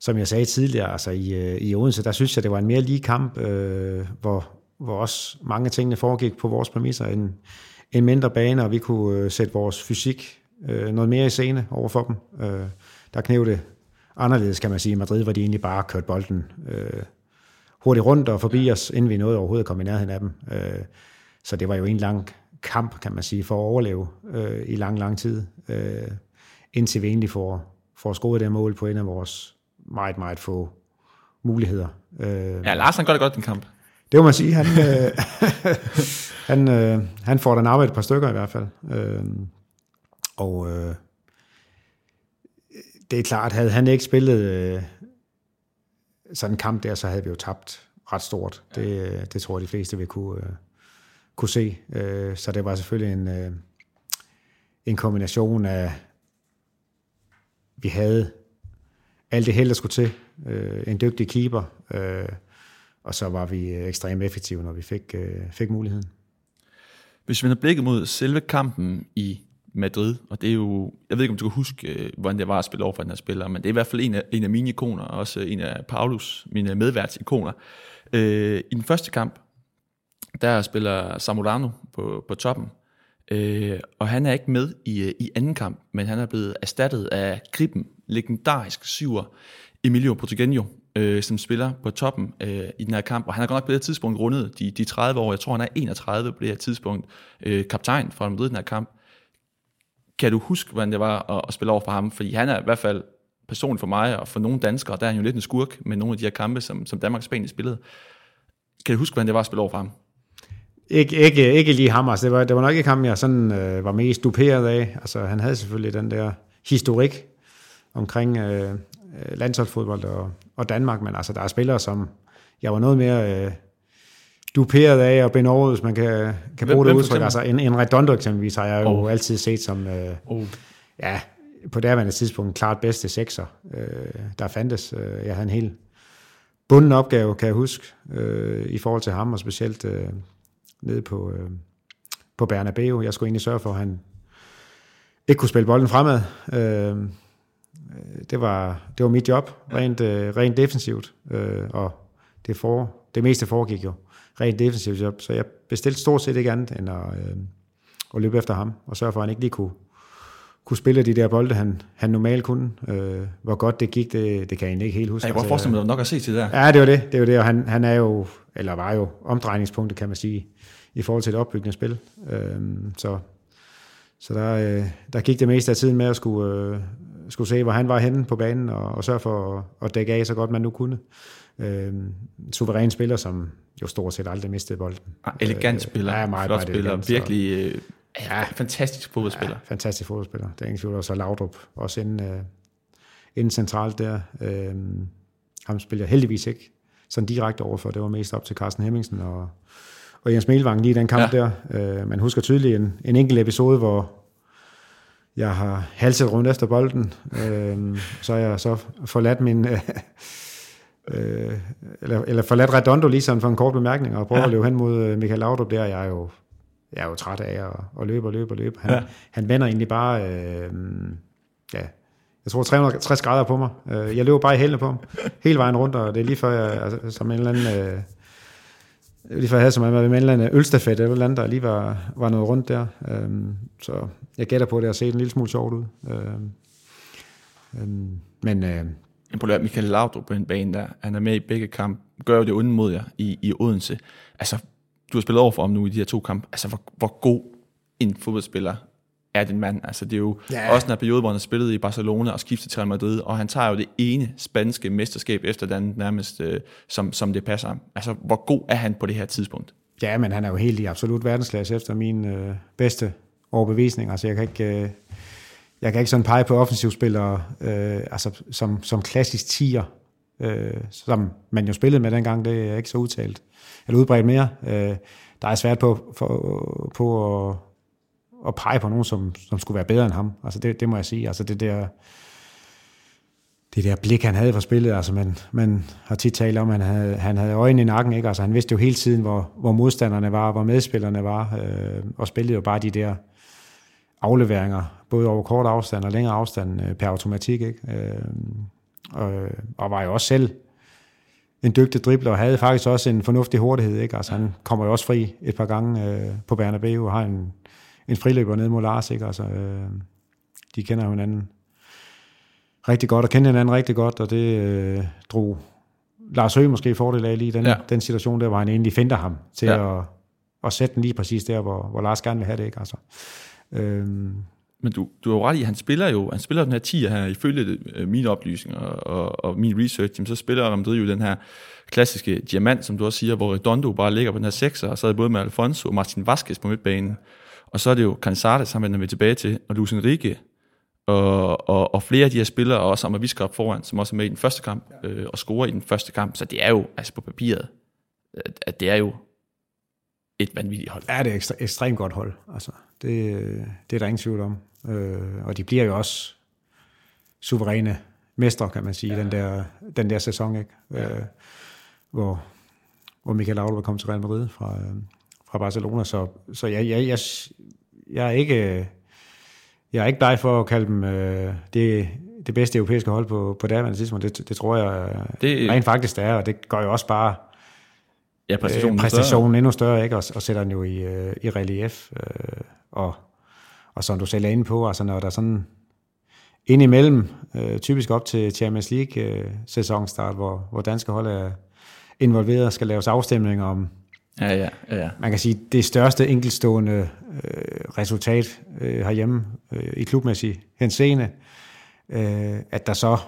som jeg sagde tidligere, altså i, øh, i Odense, der synes jeg, det var en mere lige kamp, øh, hvor, hvor også mange af tingene foregik på vores præmisser, en, en mindre bane, og vi kunne øh, sætte vores fysik øh, noget mere i scene over for dem. Øh, der knæv det anderledes, kan man sige, i Madrid, hvor de egentlig bare kørte bolden øh, hurtigt rundt og forbi os, inden vi nåede overhovedet at komme i nærheden af dem. Øh, så det var jo en lang kamp, kan man sige, for at overleve øh, i lang, lang tid, øh, indtil vi egentlig får, får skruet det mål på en af vores meget, meget få muligheder. Øh, Ja, Lars han gør det godt, den kamp. det må man sige. Han, øh, (laughs) han, øh, han får den arbejde et par stykker i hvert fald. Øh, og øh, det er klart, havde han ikke spillet øh, sådan en kamp der, så havde vi jo tabt ret stort. Det, det tror jeg, de fleste vil kunne, øh, kunne se. Øh, så det var selvfølgelig en, øh, en kombination af, vi havde alt det held, der skulle til. Øh, en dygtig keeper, øh, og så var vi øh, ekstremt effektive, når vi fik, øh, fik muligheden. Hvis vi vender blikket mod selve kampen i Madrid, og det er jo, jeg ved ikke om du kan huske, øh, hvordan det var at spille over for den her spiller, men det er i hvert fald en af, en af mine ikoner, og også en af Paulus, mine medværtsikoner. Øh, I den første kamp, der spiller Samolano på, på toppen, øh, og han er ikke med i, i anden kamp, men han er blevet erstattet af Griben, legendarisk syver, Emilio Portugenio, øh, som spiller på toppen øh, i den her kamp, og han har godt nok på det her tidspunkt rundet de, de 30 år, jeg tror han er 31 på det her tidspunkt, øh, kaptajn for Madrid i den her kamp. Kan du huske, hvordan det var at, at spille over for ham? Fordi han er i hvert fald personligt for mig, og for nogle danskere, der er han jo lidt en skurk med nogle af de her kampe, som, som Danmark og Spanien spillede. Kan du huske, hvordan det var at spille over for ham? Ikke, ikke, ikke lige ham, altså det var, det var nok ikke ham, jeg sådan, øh, var mest duperet af. Altså han havde selvfølgelig den der historik omkring øh, landsholdsfodbold og, og Danmark, men altså der er spillere, som jeg var noget mere øh, duperet af og benovet, hvis man kan, kan bruge hvem, det udtryk. Altså en, en Redondo eksempelvis har jeg jo oh. altid set som, øh, oh. ja, på derværende tidspunkt klart bedste sekser, øh, der fandtes. Øh, jeg havde en helt bunden opgave, kan jeg huske, øh, i forhold til ham, og specielt øh, nede på, øh, på Bernabeu. Jeg skulle egentlig sørge for, at han ikke kunne spille bolden fremad. Øh, det, var, det var mit job, rent, øh, rent defensivt, øh, og det, for, det meste foregik jo rent defensivt job, så jeg bestilte stort set ikke andet end at, øh, at løbe efter ham, og sørge for, at han ikke lige kunne, kunne spille de der bolde, han, han normalt kunne. Øh, hvor godt det gik, det, det kan jeg egentlig ikke helt huske. Jeg kan godt forestille mig, nok at se til det Ja, det var det. Det var det, og han, han er jo, eller var jo omdrejningspunktet, kan man sige, i forhold til et opbyggende spil. Øh, så så der, øh, der gik det meste af tiden med at skulle, øh, skulle se, hvor han var henne på banen, og, og sørge for at, at dække af så godt man nu kunne. Øh, suveræn spiller, som jo stort set aldrig mistede bolden. Ah, elegant spiller, ja, meget, flot meget spiller, elegant, virkelig øh, ja, fantastisk fodboldspiller. Ja, fantastisk fodboldspiller, det er ingen tvivl. Og så Laudrup, også inden, øh, inden centralt der. Øh, ham spiller heldigvis ikke sådan direkte overfor, det var mest op til Carsten Hemmingsen og, og Jens Melvang lige i den kamp ja. der. Øh, man husker tydeligt en, en enkelt episode, hvor jeg har halset rundt efter bolden, øh, så har jeg så forladt min... Øh, eller, eller forladt Redondo lige sådan for en kort bemærkning, og prøver ja. at løbe hen mod øh, Michael Laudrup der. Jeg er jo, jeg er jo træt af at, at løbe og løbe og løbe. Han, ja. han vender egentlig bare, øh, ja, jeg tror 360 grader på mig. Øh, jeg løber bare i hælene på ham, (laughs) hele vejen rundt, og det er lige før jeg, altså, som en eller anden... Øh, lige før jeg havde som en eller anden ølstafet eller andet, der lige var, var noget rundt der. Øhm, så jeg gætter på, at det har set en lille smule sjovt ud. Øhm, øhm, men øh, imponeret Michael Laudrup på en bane der. Han er med i begge kampe. Gør jo det onde mod jer i, i Odense. Altså, du har spillet over for ham nu i de her to kampe. Altså, hvor, hvor god en fodboldspiller er din mand. Altså, det er jo ja. også en periode, hvor han har spillet i Barcelona og skiftet til Real Madrid, og han tager jo det ene spanske mesterskab efter den nærmest, øh, som, som det passer ham. Altså, hvor god er han på det her tidspunkt? Ja, men han er jo helt i absolut verdensklasse efter min øh, bedste overbevisning. Altså, jeg kan ikke... Øh jeg kan ikke sådan pege på offensivspillere øh, altså som, som klassisk tiger, øh, som man jo spillede med dengang, det er ikke så udtalt, eller udbredt mere. Øh, der er svært på, for, på at, at pege på nogen, som, som skulle være bedre end ham. Altså det, det må jeg sige. Altså det der, det der blik, han havde for spillet, altså man, man har tit talt om, at han havde, han havde øjnene i nakken, ikke? Altså han vidste jo hele tiden, hvor, hvor modstanderne var, hvor medspillerne var, øh, og spillede jo bare de der afleveringer, både over kort afstand og længere afstand øh, per automatik. Ikke? Øh, og, og var jo også selv en dygtig dribler, og havde faktisk også en fornuftig hurtighed. Ikke? Altså, han kommer jo også fri et par gange øh, på Bernabeu, og har en, en friløber ned mod Lars. Ikke? Altså, øh, de kender jo hinanden rigtig godt, og kender hinanden rigtig godt, og det øh, drog Lars Høgh måske fordel af lige den, ja. den situation der, hvor han egentlig finder ham til ja. at, at sætte den lige præcis der, hvor, hvor Lars gerne vil have det. Ikke? Altså, Øhm. Men du, du har jo ret i, han spiller jo, han spiller den her 10 her, ifølge det, øh, mine oplysninger og, og min research, jamen, så spiller Real jo den her klassiske diamant, som du også siger, hvor Redondo bare ligger på den her 6, og så er det både med Alfonso og Martin Vasquez på midtbanen, og så er det jo Cansares, han vender vi tilbage til, og Luis Enrique, og, og, og flere af de her spillere, og også Amaviska op foran, som også er med i den første kamp, øh, og scorer i den første kamp, så det er jo altså på papiret at, at det er jo et vanvittigt hold. Ja, det er et ekstre, ekstremt godt hold. Altså, det, det er der ingen tvivl om. Øh, og de bliver jo også suveræne mestre, kan man sige, ja. den, der, den der sæson, ikke? Ja. Øh, hvor, hvor Michael Laudrup kom til Real Madrid fra, øh, fra Barcelona. Så, så jeg, jeg, jeg, jeg er ikke... Jeg er ikke bleg for at kalde dem øh, det, det bedste europæiske hold på, på daværende tidspunkt. Det, det tror jeg det, rent faktisk det er, og det gør jo også bare ja, præstationen, øh, præstationen større. endnu større, ikke? Og, og sætter den jo i, øh, i relief. Øh, og, og som du selv er inde på, altså når der sådan indimellem, øh, typisk op til Champions League øh, sæsonstart, hvor, hvor danske hold er involveret og skal laves afstemninger om, Ja, ja, ja. Man kan sige, det største enkeltstående øh, resultat øh, herhjemme øh, i klubmæssig henseende, øh, at der så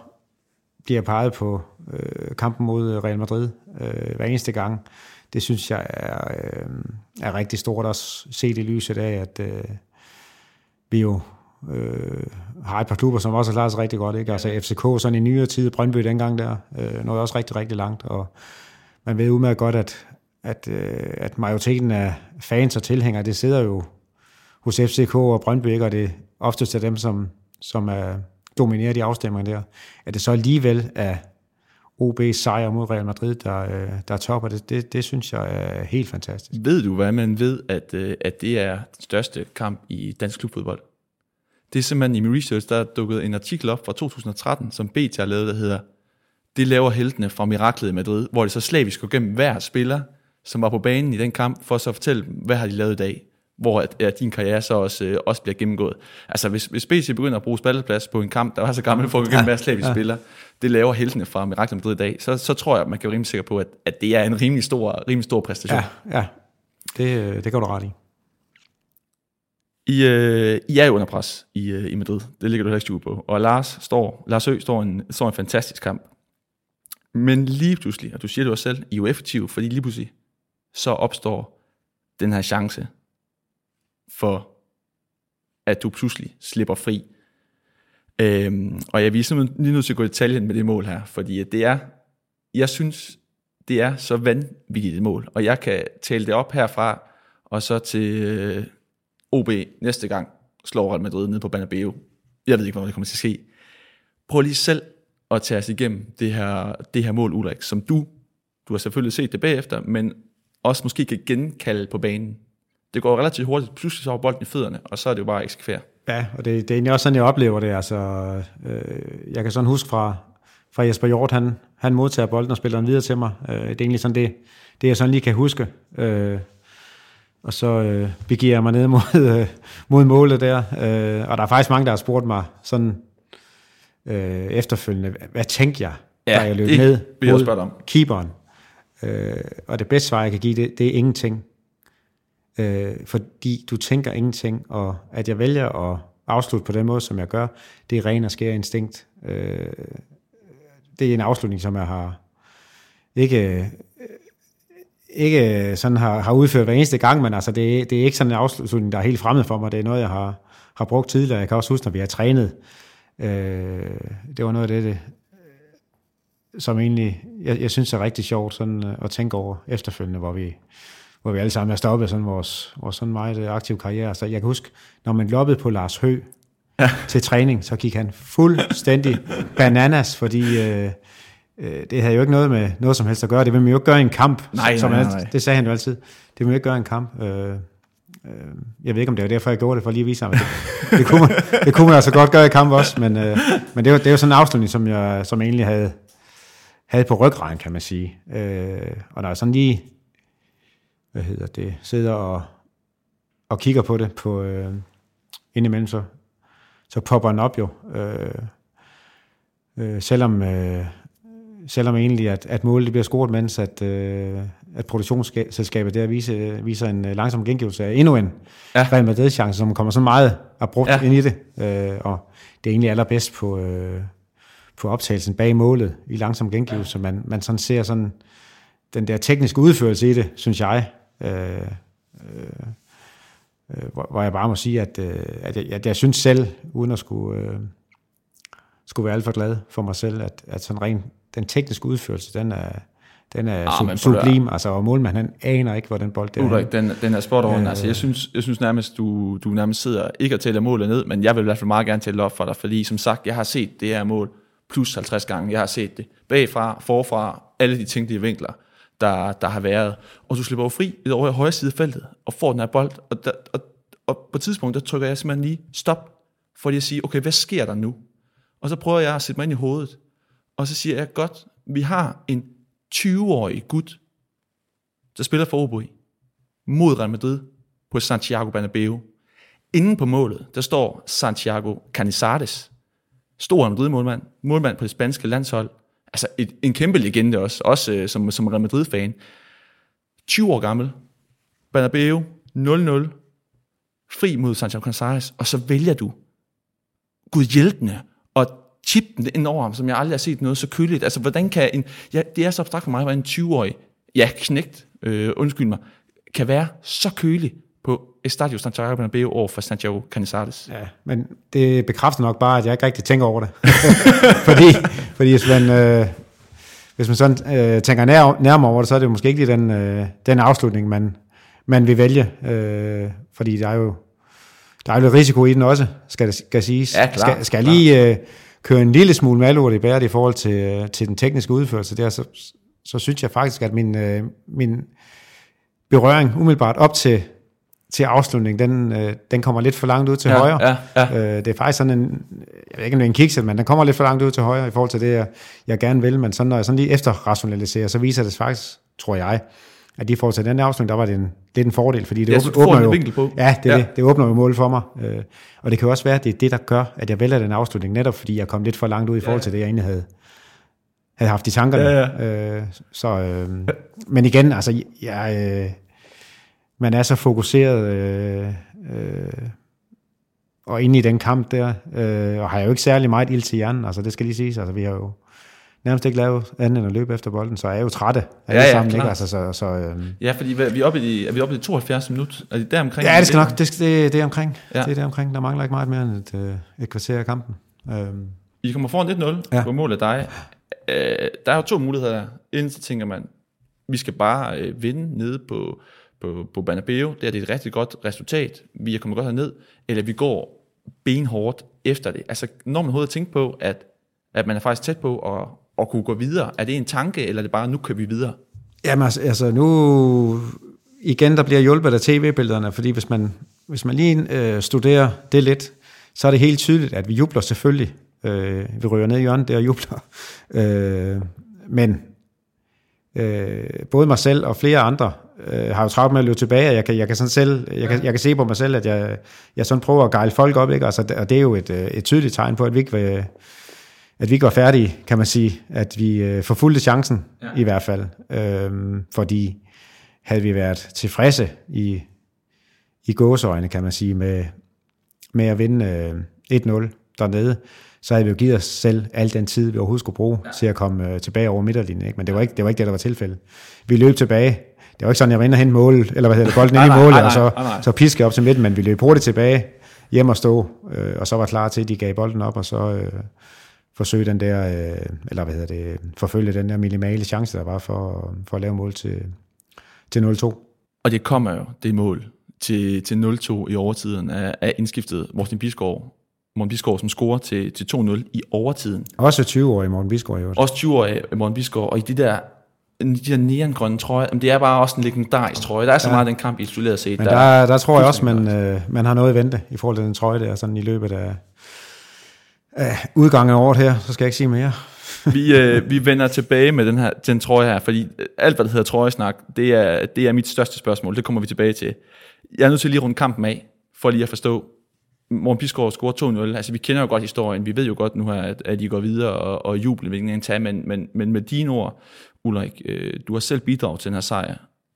bliver peget på øh, kampen mod Real Madrid øh, hver eneste gang, det synes jeg er, øh, er rigtig stort også set i lyset af, at øh, vi jo øh, har et par klubber, som også har klaret sig rigtig godt. Ikke? Altså FCK sådan i nyere tid, Brøndby dengang der, øh, nåede også rigtig, rigtig langt, og man ved udmærket godt, at, at, øh, at majoriteten af fans og tilhængere, det sidder jo hos FCK og Brøndby, ikke? og det er oftest af dem, som, som er dominerer de afstemninger der. At det så alligevel er OB's sejr mod Real Madrid, der, øh, der topper det, det, det synes jeg er helt fantastisk. Ved du, hvad man ved, at, øh, at det er den største kamp i dansk klubfodbold? Det er simpelthen i min research, der er dukket en artikel op fra 2013, som BT har lavet, der hedder Det laver heltene fra Miraklet i Madrid, hvor det så slavisk går gennem hver spiller, som var på banen i den kamp, for så at fortælle, hvad har de lavet i dag hvor at, at din karriere så også, øh, også bliver gennemgået. Altså hvis, hvis BC begynder at bruge spalteplads på en kamp, der var så gammel for at gennem hver ja. spiller, det laver heltene fra Mirakel Madrid i dag, så, så tror jeg, man kan være rimelig sikker på, at, at det er en rimelig stor, rimelig stor præstation. Ja, ja. Det, øh, det går du ret i. I, øh, I er jo under pres i, øh, i Madrid. Det ligger du ikke på. Og Lars, står, Lars Ø står en, står en fantastisk kamp. Men lige pludselig, og du siger det også selv, I er jo effektive, fordi lige pludselig, så opstår den her chance for at du pludselig slipper fri. Øhm, og jeg vil simpelthen lige nødt til at gå i detaljen med det mål her, fordi det er, jeg synes, det er så vanvittigt et mål, og jeg kan tale det op herfra, og så til øh, OB næste gang slår Real Madrid ned på Bernabeu. Jeg ved ikke, hvad det kommer til at ske. Prøv lige selv at tage os igennem det her, det her mål, Ulrik, som du, du har selvfølgelig set det bagefter, men også måske kan genkalde på banen det går relativt hurtigt. Pludselig så har bolden i fødderne, og så er det jo bare at eksekvere. Ja, og det, det er egentlig også sådan, jeg oplever det. Altså, øh, jeg kan sådan huske fra, fra Jesper Hjort, han, han modtager bolden og spiller den videre til mig. Øh, det er egentlig sådan det, det jeg sådan lige kan huske. Øh, og så øh, begiver jeg mig ned mod, øh, mod målet der. Øh, og der er faktisk mange, der har spurgt mig sådan øh, efterfølgende, hvad tænkte jeg, ja, da jeg løb ned mod om. keeperen? Øh, og det bedste svar, jeg kan give, det, det er ingenting øh, fordi du tænker ingenting, og at jeg vælger at afslutte på den måde, som jeg gør, det er ren og skær instinkt. Øh, det er en afslutning, som jeg har ikke, øh, ikke sådan har, har udført hver eneste gang, men altså det, det er ikke sådan en afslutning, der er helt fremmed for mig. Det er noget, jeg har, har brugt tidligere. Jeg kan også huske, når vi har trænet. Øh, det var noget af det, det som egentlig, jeg, jeg synes er rigtig sjovt sådan øh, at tænke over efterfølgende, hvor vi, hvor vi alle sammen er stoppet sådan vores, vores sådan meget aktive karriere. Så jeg kan huske, når man loppede på Lars Hø ja. til træning, så gik han fuldstændig (laughs) bananas, fordi øh, øh, det havde jo ikke noget med noget som helst at gøre. Det ville man jo ikke gøre i en kamp. Nej, som nej, nej. Det sagde han jo altid. Det ville man ikke gøre i en kamp. Øh, øh, jeg ved ikke, om det var derfor, jeg gjorde det, for lige at vise ham, det, det, kunne man, det kunne man altså godt gøre i kamp også, men, øh, men det, var, det var sådan en afslutning, som jeg, som jeg egentlig havde, havde på ryggraden, kan man sige. Øh, og når jeg sådan lige hvad hedder det, sidder og, og kigger på det på øh, indimellem, så, så popper den op jo. Øh, øh, selvom, øh, selvom egentlig, at, at målet bliver scoret, mens at, øh, at produktionsselskabet der viser, viser en øh, langsom gengivelse af endnu en ja. Real Madrid-chance, som kommer så meget abrupt ja. ind i det. Øh, og det er egentlig allerbedst på, øh, på optagelsen bag målet i langsom gengivelse. Man, man sådan ser sådan den der tekniske udførelse i det, synes jeg, Øh, øh, øh, hvor, hvor jeg bare må sige, at, øh, at, jeg, at jeg synes selv, uden at skulle, øh, skulle være alt for glad for mig selv, at, at sådan rent, den tekniske udførelse, den er, den er Ah, sublim, altså, og målmand, han aner ikke, hvor den bold det er. Den, den er spot on. Øh. Altså, jeg, synes, jeg synes nærmest, du, du nærmest sidder ikke og tæller målet ned, men jeg vil i hvert fald meget gerne tælle op for dig, fordi som sagt, jeg har set det her mål plus 50 gange. Jeg har set det bagfra, forfra, alle de tænkelige vinkler, der, der har været. Og du slipper jo fri over i højre side af feltet, og får den her bold, og, der, og, og på et tidspunkt, der trykker jeg simpelthen lige stop, for lige at sige, okay, hvad sker der nu? Og så prøver jeg at sætte mig ind i hovedet, og så siger jeg, godt, vi har en 20-årig gut, der spiller for OB mod Real Madrid på Santiago Bernabeu. Inden på målet, der står Santiago Canizares, stor Real Madrid-målmand, målmand på det spanske landshold, altså et, en kæmpe legende også, også øh, som, som Real Madrid-fan. 20 år gammel, Bernabeu 0-0, fri mod Santiago Canizares, og så vælger du Gud hjælpende og chip den ind over ham, som jeg aldrig har set noget så køligt. Altså, hvordan kan en... Ja, det er så abstrakt for mig, hvordan en 20-årig, ja, knægt, øh, undskyld mig, kan være så kølig på Estadio Santiago Bernabeu over for Santiago Canizares. Ja, men det bekræfter nok bare, at jeg ikke rigtig tænker over det. (laughs) fordi, fordi hvis man, øh, hvis man sådan øh, tænker nær, nærmere over det, så er det måske ikke lige den, øh, den afslutning, man, man vil vælge. Øh, fordi der er jo der er jo lidt risiko i den også, skal det skal siges. Ja, klart, skal, skal jeg lige øh, køre en lille smule malurt i bæret i forhold til, øh, til den tekniske udførelse der, så, så synes jeg faktisk, at min, øh, min berøring umiddelbart op til, til afslutningen, den, øh, den kommer lidt for langt ud til Ja, højre. ja, ja. Øh, det er faktisk sådan en, jeg ved ikke om det er en kikset, men den kommer lidt for langt ud til højre i forhold til det, jeg, jeg gerne vil. Men sådan, når jeg sådan lige efter rationaliserer, så viser det faktisk, tror jeg, at i forhold til den afslutning, der var det en, lidt en fordel, fordi det Ja, åbner, jo, vinkel på. Ja, det, Ja. ja. Det, det åbner jo mål for mig. Øh, og det kan også være, at det er det, der gør, at jeg vælger den afslutning, netop fordi jeg kom lidt for langt ud i forhold til det, jeg egentlig havde, havde haft i tankerne. Ja, Øh, så, øh, men igen, altså, jeg, øh, man er så fokuseret øh, øh, og inde i den kamp der, øh, og har jo ikke særlig meget ild til hjernen, altså det skal lige siges, altså vi har jo nærmest ikke lavet andet end at løbe efter bolden, så er jeg jo trætte alle Ja, ja, sammen, ikke? Altså, så, så, øh, Ja, fordi vi er oppe i, er vi oppe i 72 minut? Er det der omkring? ja, det skal nok, det, det, det er omkring, Ja. det er der omkring, der mangler ikke meget mere end et, øh, et kvarter af kampen. Øh, I kommer foran 1-0 ja. På mål af dig. Øh, der er jo to muligheder der. Enten så tænker man, vi skal bare øh, vinde nede på, på, på Banabeo. Det er det et rigtig godt resultat. Vi er kommet godt herned. Eller vi går benhårdt efter det. Altså, når man overhovedet tænker på, at, at man er faktisk tæt på at, at kunne gå videre. Er det en tanke, eller er det bare, nu kan vi videre? Jamen altså, altså nu igen, der bliver hjulpet af tv-billederne, fordi hvis man, hvis man lige øh, studerer det lidt, så er det helt tydeligt, at vi jubler selvfølgelig. Øh, vi ryger ned i hjørnet der og jubler. Øh, men øh, både mig selv og flere andre øh, har jo travlt med at løbe tilbage, og jeg kan, jeg kan sådan selv, jeg kan, jeg kan se på mig selv, at jeg, jeg sådan prøver at gejle folk op, ikke? Altså, og det er jo et, øh, et tydeligt tegn på, at vi ikke vil, at vi ikke var færdige, kan man sige, at vi øh, forfulgte chancen ja. i hvert fald, øhm, fordi havde vi været tilfredse i, i gåsøjne, kan man sige, med, med at vinde øh, 1-0 dernede, så havde vi jo givet os selv al den tid, vi overhovedet skulle bruge ja. til at komme øh, tilbage over midterlinjen. Ikke? Men det var, ikke, det var ikke det, der var tilfældet. Vi løb tilbage. Det var ikke sådan, jeg var inde og hente mål, eller hvad hedder det, bolden ind i nej, målet, nej, og så, nej, nej. så piske op til midten, men vi løb hurtigt tilbage, hjem og stå, øh, og så var klar til, at de gav bolden op, og så øh, forsøge den der, øh, eller hvad hedder det, forfølge den der minimale chance, der var for, for at lave mål til, til 0-2. Og det kommer jo, det mål, til, til 0-2 i overtiden af, af indskiftet Morten Bisgaard, Morten Bisgaard, som scorer til, til 2-0 i overtiden. Også 20 i Morten Bisgaard i øvrigt. Også 20 år af Morten Bisgaard, og i de der, de der neongrønne trøjer, jamen, det er bare også en legendarisk trøje. Der er så ja. meget den kamp isoleret set. Men der, der tror jeg også, man, øh, man har noget at vente i forhold til den trøje der, sådan i løbet af, af udgangen af året her, så skal jeg ikke sige mere. vi, (laughs) øh, vi vender tilbage med den her den trøje her, fordi øh, alt, hvad der hedder trøjesnak, det er, det er mit største spørgsmål. Det kommer vi tilbage til. Jeg er nødt til lige at runde kampen af, for lige at forstå. Morten Bisgaard scorer 2-0. Altså, vi kender jo godt historien. Vi ved jo godt nu her, at, at I går videre og, og jubler, hvilken en tag. Men, men, men med dine ord, Ulrik, øh, du har selv bidraget til den her sejr.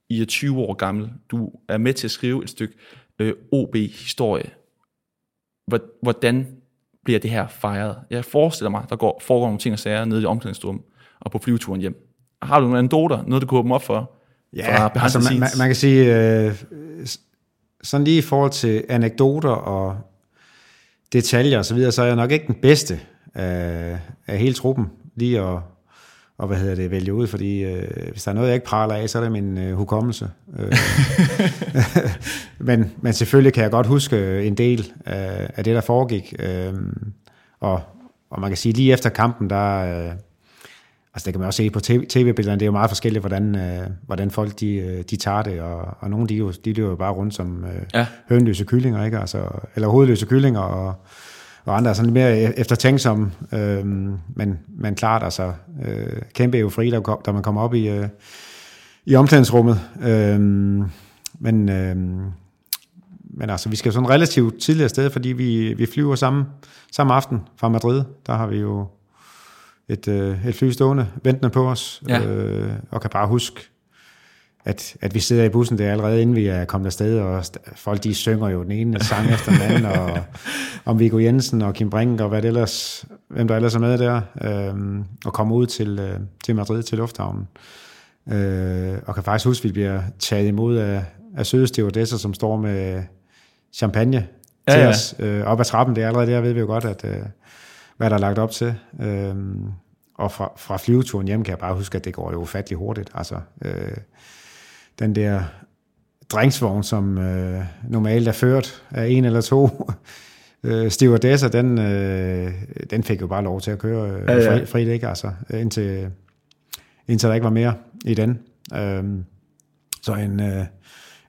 I er 20 år gammel. Du er med til at skrive et stykke øh, OB-historie. Hvor- Hvordan bliver det her fejret? Jeg forestiller mig, der går, foregår nogle ting og sager nede i omklædningsrummet og på flyveturen hjem. Har du nogle anekdoter, noget du kunne åbne op for? Ja, behind altså man, man, man kan sige, øh, sådan lige i forhold til anekdoter og detaljer og så videre, så er jeg nok ikke den bedste af, af hele truppen lige at, og hvad hedder det, vælge ud, fordi øh, hvis der er noget, jeg ikke praler af, så er det min øh, hukommelse. Øh, (laughs) men, men selvfølgelig kan jeg godt huske en del af, af det, der foregik. Øh, og, og man kan sige, lige efter kampen, der... Øh, altså det kan man også se på tv-billederne, det er jo meget forskelligt, hvordan, øh, hvordan folk de, øh, de tager det, og, og nogle de, jo, de løber jo bare rundt som øh, ja. hønløse kyllinger, ikke? Altså, eller hovedløse kyllinger, og, og andre er sådan lidt mere e-, eftertænksomme, øh, men, men klart altså, øh, kæmpe eufori, der, der man kommer op i, øh, i omklædningsrummet. Øh, men, øh, men altså, vi skal sådan relativt tidligere sted, fordi vi, vi flyver samme, samme aften fra Madrid. Der har vi jo et, øh, et fly stående, ventende på os, ja. øh, og kan bare huske, at, at vi sidder i bussen der allerede inden vi er kommet afsted, og folk de synger jo den ene sang efter den anden, og (laughs) om Viggo Jensen og Kim Brink og hvad det ellers, hvem der ellers er med der, øh, og kommer ud til, øh, til Madrid, til lufthavnen. Øh, og kan faktisk huske, at vi bliver taget imod af, af søde stewardesser, som står med champagne ja, til ja. os øh, op ad trappen. Det er allerede der, ved vi jo godt, at, øh, hvad der er lagt op til. Øh, og fra, fra flyveturen hjem kan jeg bare huske, at det går jo ufattelig hurtigt. Altså, øh, den der drengsvogn, som øh, normalt er ført af en eller to (laughs) øh, stewardesser, den, øh, den fik jo bare lov til at køre øh, ja, ja. fri, frit, ikke? Altså, indtil, indtil der ikke var mere i den. Øh, så en, øh,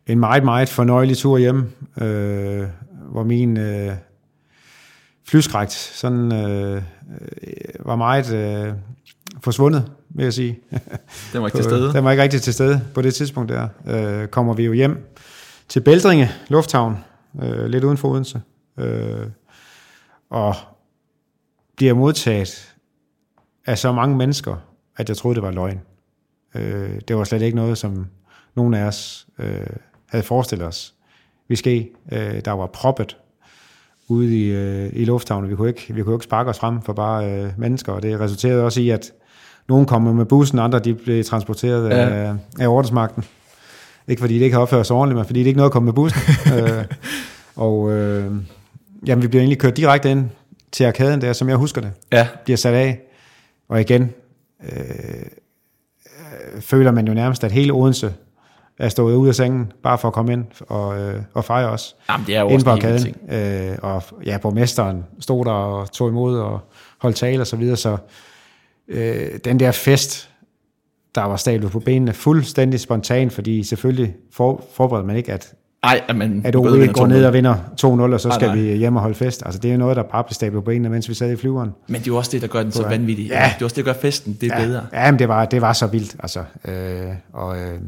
en meget, meget fornøjelig tur hjem, øh, hvor min øh, flyskrægt sådan, øh, var meget øh, forsvundet, vil jeg sige. (laughs) Den var ikke til stede? Den var ikke rigtig til stede på det tidspunkt der. Øh, kommer vi jo hjem til Bældringe Lufthavn, øh, lidt uden for Odense, øh, og bliver modtaget af så mange mennesker, at jeg troede, det var løgn. Øh, det var slet ikke noget, som nogen af os øh, havde forestillet os vi ske. Øh, der var proppet ude i, øh, i lufthavnen. Vi kunne, ikke, vi kunne ikke sparke os frem for bare øh, mennesker, og det resulterede også i, at nogen kom med bussen, andre de blev transporteret ja. af, af ordensmagten. Ikke fordi det ikke har opført sig ordentligt, men fordi det ikke nåede at komme med bussen. (laughs) øh, og øh, jamen, vi bliver egentlig kørt direkte ind til arkaden der, som jeg husker det. Ja. Bliver sat af. Og igen, øh, øh, føler man jo nærmest, at hele Odense er stået ud af sengen, bare for at komme ind og, øh, og fejre os. Jamen, det er jo også på arkaden. Øh, og ja, borgmesteren stod der og tog imod og holdt tale og så videre, så øh, den der fest, der var stablet på benene, fuldstændig spontan, fordi selvfølgelig for, forberedte man ikke, at ej, men, at OB går ned og vinder 2-0, og så skal nej. vi hjem og holde fest. Altså, det er noget, der bare blev stablet på benene, mens vi sad i flyveren. Men det er jo også det, der gør den så vanvittig. Ja. Det er også det, der gør festen, det er ja. bedre. Ja, men det var, det var så vildt. Altså, øh, og, øh,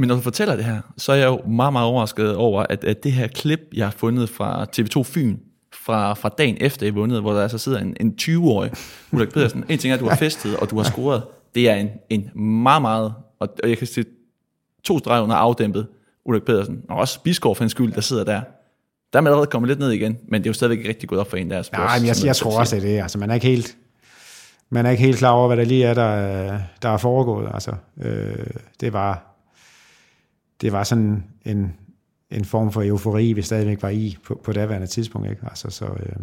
men når du fortæller det her, så er jeg jo meget, meget overrasket over, at, at det her klip, jeg har fundet fra TV2 Fyn, fra, fra dagen efter I vundet, hvor der altså sidder en, en 20-årig Ulrik Pedersen. En ting er, at du har festet, og du har scoret. Det er en, en meget, meget, og jeg kan se to streger under afdæmpet Ulrik Pedersen, og også Biskov for en skyld, der sidder der. Der er man allerede kommet lidt ned igen, men det er jo stadigvæk rigtig godt op for en, der er sports, Nej, men jeg, jeg, jeg tror også, det er. Altså, man er ikke helt, man er ikke helt klar over, hvad der lige er, der, der er foregået. Altså, øh, det var, det var sådan en, en form for eufori, vi stadigvæk var i på, på daværende tidspunkt. Ikke? Altså, så, øh,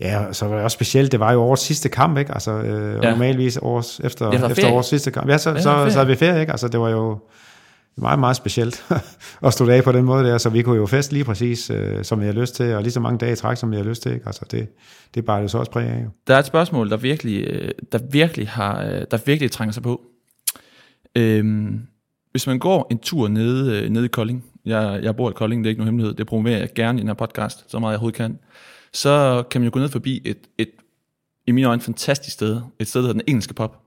ja, så var det også specielt, det var jo årets sidste kamp, ikke? Altså, øh, ja. normalvis års, efter, efter ferie. årets sidste kamp. Ja, så, ja, så, så havde vi ferie, ikke? Altså, det var jo meget, meget specielt (laughs) at stå af på den måde der, så vi kunne jo fest lige præcis, øh, som vi har lyst til, og lige så mange dage i træk, som vi har lyst til, ikke? Altså, det, det er bare det så også præg af. Jo. Der er et spørgsmål, der virkelig, øh, der virkelig, har, øh, der virkelig trænger sig på. Øhm, hvis man går en tur nede, øh, nede i Kolding, jeg, jeg bor i Kolding, det er ikke nogen hemmelighed, det promoverer jeg gerne i den her podcast, så meget jeg overhovedet kan, så kan man jo gå ned forbi et, et i mine øjne, fantastisk sted, et sted, der hedder den engelske pop.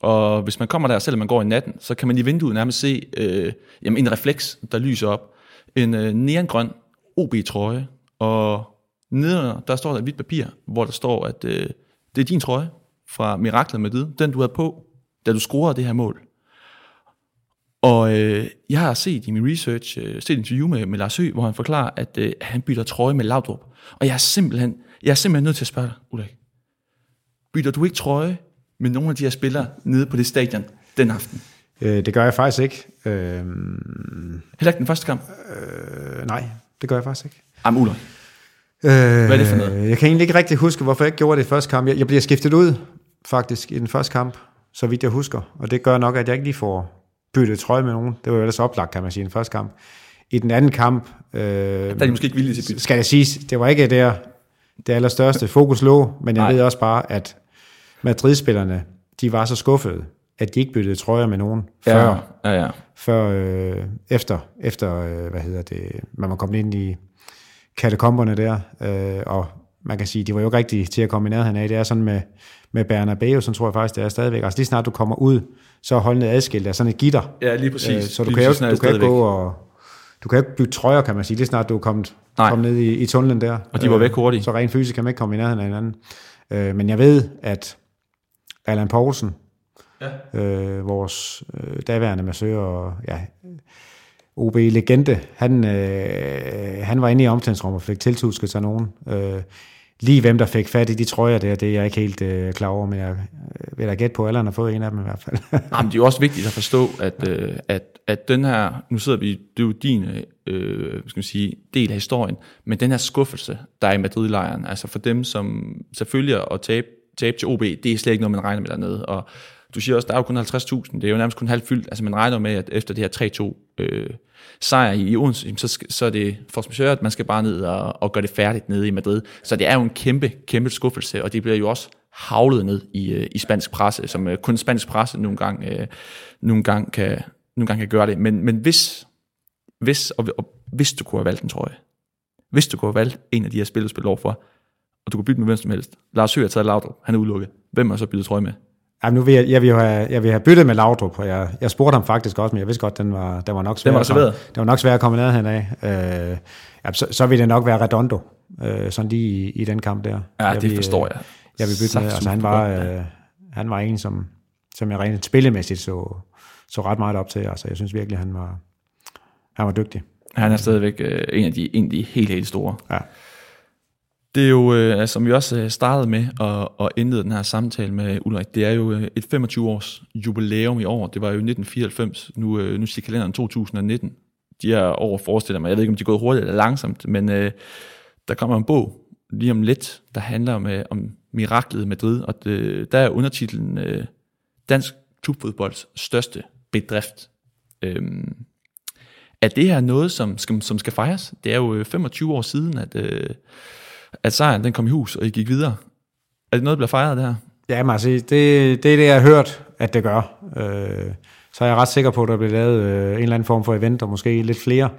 Og hvis man kommer der, selvom man går i natten, så kan man i vinduet nærmest se øh, jamen en refleks, der lyser op. En øh, neongrøn OB-trøje, og nede der står der et hvidt papir, hvor der står, at øh, det er din trøje fra Miraklet med den du havde på, da du scorede det her mål. Og øh, jeg har set i min research, øh, set et interview med, med Lars Høgh, hvor han forklarer, at øh, han bytter trøje med Laudrup. Og jeg er simpelthen, jeg er simpelthen nødt til at spørge dig, Ulrik. Bytter du ikke trøje med nogle af de her spillere nede på det stadion den aften? Øh, det gør jeg faktisk ikke. Øh, Heller ikke den første kamp? Øh, nej, det gør jeg faktisk ikke. Jamen, Ulrik. Øh, Hvad er det for noget? Jeg kan egentlig ikke rigtig huske, hvorfor jeg ikke gjorde det i første kamp. Jeg, jeg bliver skiftet ud faktisk i den første kamp, så vidt jeg husker. Og det gør nok, at jeg ikke lige får byttet trøje med nogen. Det var jo ellers oplagt, kan man sige, i den første kamp. I den anden kamp... Øh, der er de måske ikke villige til bytte. Skal jeg sige, det var ikke der, det allerstørste fokus lå, men jeg Nej. ved også bare, at Madrid-spillerne, de var så skuffede, at de ikke byttede trøjer med nogen før, ja, ja, ja. før øh, efter, efter øh, hvad hedder det, man var kommet ind i katakomberne der, øh, og man kan sige, de var jo ikke rigtig til at komme i nærheden af. Det er sådan med, med Bernabeu, som tror jeg faktisk, det er stadigvæk. Altså lige snart du kommer ud, så er holdene adskilt af sådan et gitter. Ja, lige præcis. Øh, så du lige kan, jo, du kan ikke gå og... Du kan ikke bytte trøjer, kan man sige, lige snart du er kommet, kommet ned i, i tunnelen der. Og de var væk hurtigt. Så rent fysisk kan man ikke komme i nærheden af hinanden. Øh, men jeg ved, at Allan Poulsen, ja. øh, vores øh, daværende massør og ja, OB-legende, han, øh, han var inde i omklædningsrummet og fik tiltusket sig nogen. Øh, lige hvem der fik fat i de trøjer der, det er jeg ikke helt øh, klar over, men jeg øh, vil da gætte på, at alle har fået en af dem i hvert fald. (laughs) Jamen, det er jo også vigtigt at forstå, at, øh, at, at den her, nu sidder vi, det er jo din øh, skal man sige, del af historien, men den her skuffelse, der er i Madrid-lejren, altså for dem, som selvfølgelig at tabe, tabe til OB, det er slet ikke noget, man regner med dernede, og du siger også, der er jo kun 50.000, det er jo nærmest kun halvt fyldt, altså man regner med, at efter det her 3-2 øh, sejr i Odense, så, så er det for majeure, at man skal bare ned og, og gøre det færdigt nede i Madrid. Så det er jo en kæmpe, kæmpe skuffelse, og det bliver jo også havlet ned i, øh, i spansk presse, som øh, kun spansk presse nogle gange, øh, nogle gange, kan, nogle gange kan gøre det. Men, men hvis, hvis, og, og hvis du kunne have valgt en trøje, hvis du kunne have valgt en af de her spil, du spiller over for, og du kunne bytte med hvem som helst. Lars Høgh har taget Laudrup, han er udelukket. Hvem har så byttet trøje med? Jamen, nu vil jeg, jeg, vil have, jeg vil have byttet med Laudrup, og jeg, jeg spurgte ham faktisk også, men jeg vidste godt, den var, den var nok svær. Den var svær. Det var nok svært at komme ned af. Øh, ja, så, så vil det nok være Redondo, øh, sådan lige i, i den kamp der. Ja, jeg det vil, forstår jeg. Jeg vil bytte med, altså han var, øh, han var en, som, som jeg rent spillemæssigt så, så ret meget op til. Altså, jeg synes virkelig, han var, han var dygtig. Han er stadigvæk øh, en, af de, en af de helt, helt store. Ja. Det er jo, øh, altså, som vi også øh, startede med at, at indlede den her samtale med Ulrik, det er jo øh, et 25-års jubilæum i år. Det var jo 1994, nu, øh, nu siger kalenderen 2019. De her år forestiller mig, jeg ved ikke, om de er gået hurtigt eller langsomt, men øh, der kommer en bog lige om lidt, der handler om, øh, om miraklet i Madrid, og det, der er undertitlen øh, Dansk klubfodbolds største bedrift. Øhm, er det her noget, som som, som skal fejres? Det er jo 25 år siden, at... Øh, at sejren den kom i hus, og I gik videre. Er det noget, der bliver fejret, det her? Ja, men altså, det, det er det, jeg har hørt, at det gør. Øh, så er jeg ret sikker på, at der bliver lavet øh, en eller anden form for event, og måske lidt flere.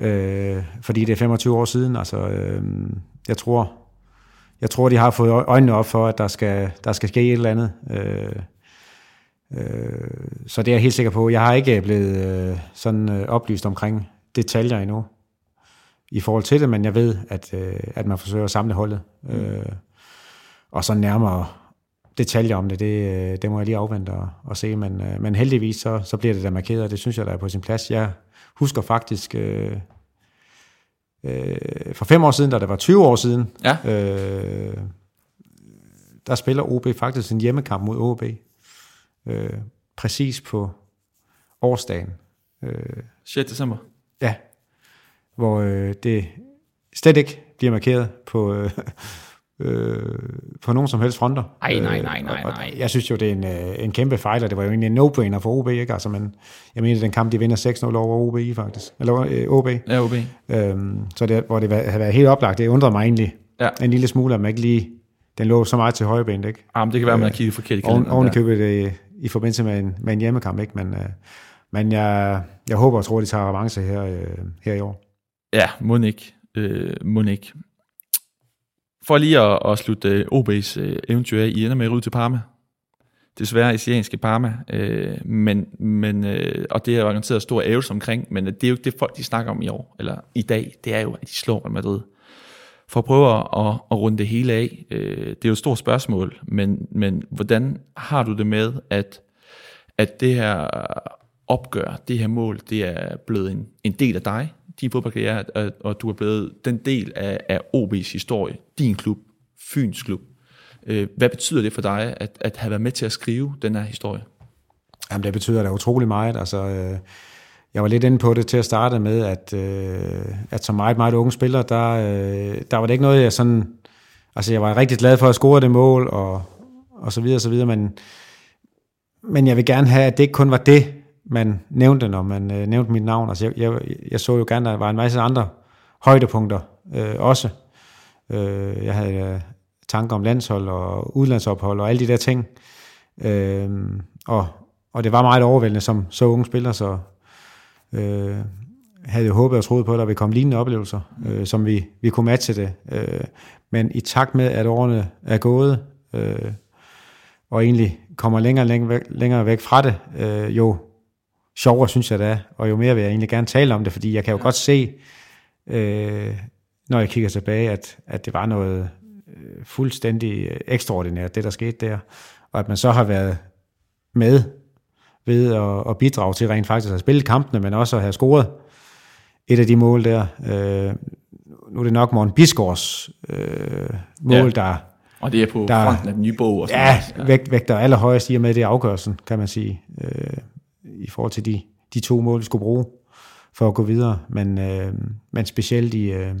Øh, fordi det er 25 år siden. Altså, øh, jeg tror, jeg tror, de har fået øjnene op for, at der skal, der skal ske et eller andet. Øh, øh, så det er jeg helt sikker på. Jeg har ikke blevet øh, sådan øh, oplyst omkring detaljer endnu i forhold til det, men jeg ved, at, øh, at man forsøger at samle holdet. Mm. Øh, og så nærmere detaljer om det, det, øh, det må jeg lige afvente og, og se, men, øh, men heldigvis så, så bliver det der markeret, og det synes jeg, der er på sin plads. Jeg husker faktisk øh, øh, for fem år siden, da det var 20 år siden, ja. øh, der spiller OB faktisk en hjemmekamp mod OB, øh, præcis på årsdagen. Øh, 6. december? Ja, hvor øh, det slet ikke bliver markeret på, øh, (laughs) øh, på nogen som helst fronter. Nej, nej, nej, nej, nej. Jeg synes jo, det er en, øh, en kæmpe fejl, og det var jo egentlig en no-brainer for OB, ikke? Altså, men jeg mener, den kamp, de vinder 6-0 over OB faktisk. Eller øh, OB. Ja, OB. Øhm, så det, hvor det havde været helt oplagt, det undrede mig egentlig ja. en lille smule, at man ikke lige, den lå så meget til højrebenet, ikke? Jamen, det kan være, at man har kigget forkert i kalenderen. Oven, købet det i forbindelse med en, med en hjemmekamp, ikke? Men, øh, men jeg, jeg håber og tror, at de tager revanche her, øh, her i år. Ja, må ikke. Øh, må ikke. For lige at, at slutte øh, OB's øh, eventyr af, I ender med at ryge til Parma. Desværre isianske Parma, øh, men, men, øh, og det er organiseret stor ævelse omkring, men øh, det er jo ikke det folk, de snakker om i år, eller i dag, det er jo, at de slår Real Madrid. For at prøve at, at runde det hele af, øh, det er jo et stort spørgsmål, men, men hvordan har du det med, at, at det her opgør, det her mål, det er blevet en, en del af dig, din fodboldkarriere, og, og du er blevet den del af, af OB's historie, din klub, Fyns klub. Øh, hvad betyder det for dig, at, at have været med til at skrive den her historie? Jamen, det betyder da utrolig meget. Altså, øh, jeg var lidt inde på det til at starte med, at, øh, at som meget, meget unge spiller, der, øh, der var det ikke noget, jeg sådan... Altså, jeg var rigtig glad for at score det mål, og, og så videre, og så videre, men, men jeg vil gerne have, at det ikke kun var det, man nævnte, når man øh, nævnte mit navn. Altså, jeg, jeg, jeg så jo gerne, at der var en masse andre højdepunkter øh, også. Øh, jeg havde øh, tanker om landshold og udlandsophold og alle de der ting. Øh, og, og det var meget overvældende som så unge spiller, så øh, havde jeg håbet og troet på, at der ville komme lignende oplevelser, øh, som vi, vi kunne matche det. Øh, men i takt med, at årene er gået, øh, og egentlig kommer længere og længere væk, længere væk fra det, øh, jo sjovere synes jeg det er, og jo mere vil jeg egentlig gerne tale om det, fordi jeg kan jo ja. godt se, øh, når jeg kigger tilbage, at, at det var noget øh, fuldstændig ekstraordinært, det der skete der, og at man så har været med ved at, at bidrage til rent faktisk at spille kampene, men også at have scoret et af de mål der. Øh, nu er det nok Morten Bisgaards øh, mål, ja. der... Og det er på der, fronten af den nye bog. Og sådan ja, ja. Vægt, vægter allerhøjest i og med det afgørelsen, kan man sige, øh, i forhold til de, de to mål, vi skulle bruge for at gå videre. Men, øh, men specielt i, øh,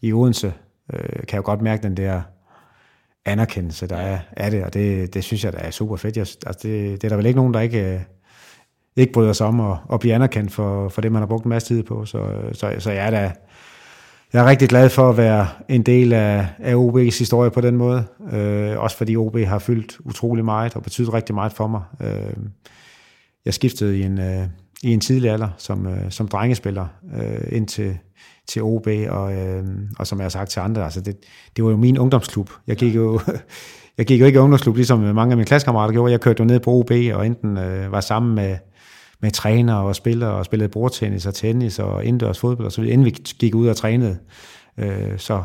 i Odense øh, kan jeg jo godt mærke den der anerkendelse, der er af det, og det, det synes jeg, der er super fedt. Jeg, altså det, det er der vel ikke nogen, der ikke, øh, ikke bryder sig om at, at blive anerkendt for, for det, man har brugt en masse tid på. Så, øh, så, så jeg er da jeg er rigtig glad for at være en del af, af OB's historie på den måde. Øh, også fordi OB har fyldt utrolig meget og betydet rigtig meget for mig. Øh, jeg skiftede i en, øh, i en tidlig alder som, øh, som drengespiller øh, ind til, til OB, og, øh, og som jeg har sagt til andre, altså det, det var jo min ungdomsklub. Jeg gik jo, (laughs) jeg gik jo ikke i ungdomsklub, ligesom mange af mine klassekammerater gjorde. Jeg kørte jo ned på OB, og enten øh, var sammen med, med træner og spiller, og spillede bordtennis og tennis og indendørs fodbold og så videre. Inden vi gik ud og trænede, øh, så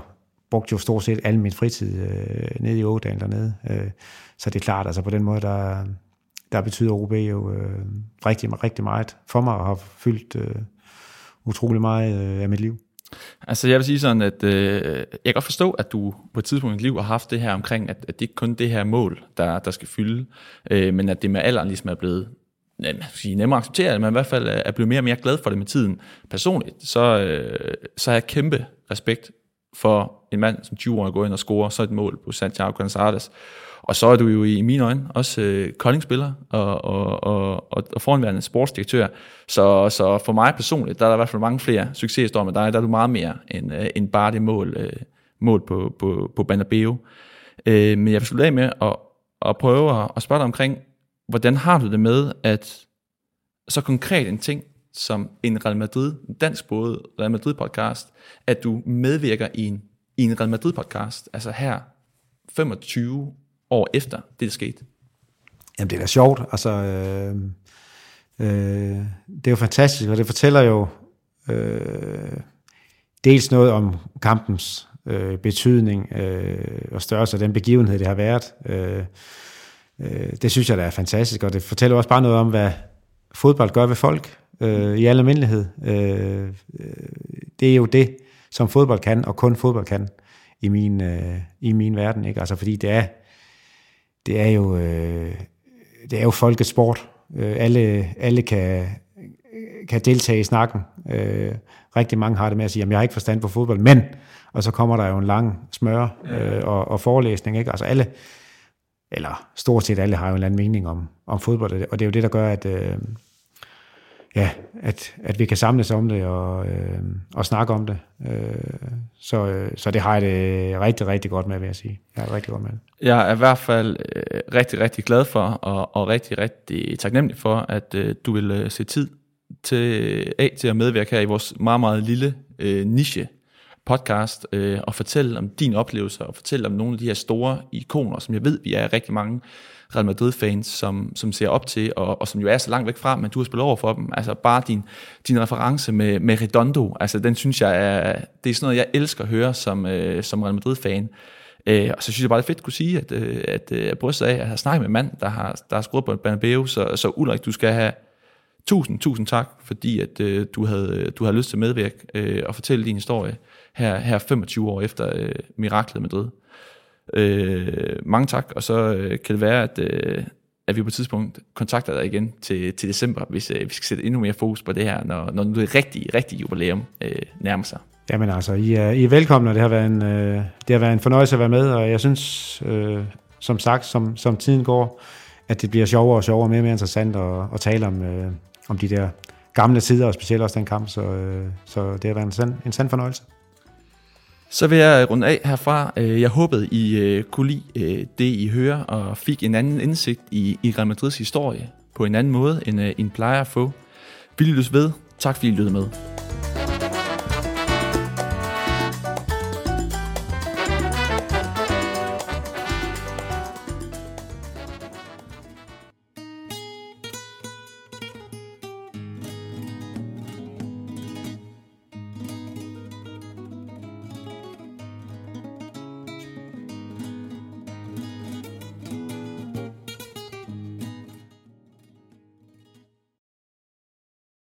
brugte jo stort set al min fritid øh, nede i Ådalen dernede. Øh, så det er klart, altså på den måde, der, der betyder OB jo øh, rigtig, rigtig meget for mig, og har fyldt øh, utrolig meget øh, af mit liv. Altså jeg vil sige sådan, at øh, jeg kan godt forstå, at du på et tidspunkt i dit liv har haft det her omkring, at, at det ikke kun det her mål, der, der skal fylde, øh, men at det med alderen ligesom er blevet sige, nemmere at acceptere, men i hvert fald er blevet mere og mere glad for det med tiden. Personligt, så, øh, så har jeg kæmpe respekt for en mand, som 20 år går ind og scorer så et mål på Santiago Gonzalez, og så er du jo i mine øjne også øh, koldingspiller og, og, og, og, og foranværende sportsdirektør. Så, så for mig personligt, der er der i hvert fald mange flere succeshistorier med dig. Der er du meget mere end, øh, end bare det mål, øh, mål på, på, på Banabeo. Øh, men jeg vil slutte af med at, at prøve at, at spørge dig omkring, hvordan har du det med, at så konkret en ting, som en Real Madrid, en dansk både Real Madrid podcast, at du medvirker i en, i en Real Madrid podcast, altså her 25 år efter det der skete? Jamen det er da sjovt, altså øh, øh, det er jo fantastisk, og det fortæller jo øh, dels noget om kampens øh, betydning øh, og størrelse af den begivenhed, det har været. Øh, øh, det synes jeg, der er fantastisk, og det fortæller også bare noget om, hvad fodbold gør ved folk øh, i al almindelighed. Øh, øh, det er jo det, som fodbold kan, og kun fodbold kan i min, øh, i min verden. Ikke? Altså fordi det er, det er jo, øh, det er jo folkets sport. Øh, alle, alle kan, kan deltage i snakken. Øh, rigtig mange har det med at sige, at jeg har ikke forstand på fodbold, men, og så kommer der jo en lang smør øh, og, og forelæsning. Ikke? Altså alle, eller stort set alle har jo en eller anden mening om, om fodbold, og det er jo det, der gør, at, øh, ja, at, at vi kan samles om det og, øh, og snakke om det. Øh, så, øh, så det har jeg det rigtig, rigtig godt med, vil jeg sige. Jeg er rigtig godt med det. Jeg er i hvert fald øh, rigtig, rigtig glad for, og, og rigtig, rigtig taknemmelig for, at øh, du vil øh, se tid til, af til at medvirke her i vores meget, meget lille øh, niche podcast øh, og fortælle om din oplevelse og fortælle om nogle af de her store ikoner, som jeg ved, vi er rigtig mange Real Madrid-fans, som, som ser op til, og, og som jo er så langt væk fra, men du har spillet over for dem. Altså bare din, din reference med, med Redondo, altså den synes jeg er, det er sådan noget, jeg elsker at høre som, øh, som Real Madrid-fan. Øh, og så synes jeg bare, det er fedt at kunne sige, at, øh, at, øh, jeg bryster af, at jeg snakket med en mand, der har, der har skruet på en Bernabeu, så, så Ulrik, du skal have tusind, tusind tak, fordi at øh, du, havde, du havde lyst til at medvirke øh, og fortælle din historie her, her 25 år efter øh, miraklet Madrid. Øh, mange tak, og så øh, kan det være, at, øh, at vi på et tidspunkt kontakter dig igen til, til december, hvis øh, vi skal sætte endnu mere fokus på det her, når, når det rigtige, rigtige jubilæum øh, nærmer sig. Jamen altså, I er, I er velkomne, og det har, været en, øh, det har været en fornøjelse at være med, og jeg synes, øh, som sagt, som, som tiden går, at det bliver sjovere og sjovere og mere og mere interessant at, at tale om, øh, om de der gamle tider, og specielt også den kamp, så, øh, så det har været en sand, en sand fornøjelse. Så vil jeg runde af herfra. Øh, jeg håbede, I øh, kunne lide øh, det, I hører, og fik en anden indsigt i, i Real Madrids historie på en anden måde, end I plejer at få. Vi lyttes ved. Tak fordi I lyttede med.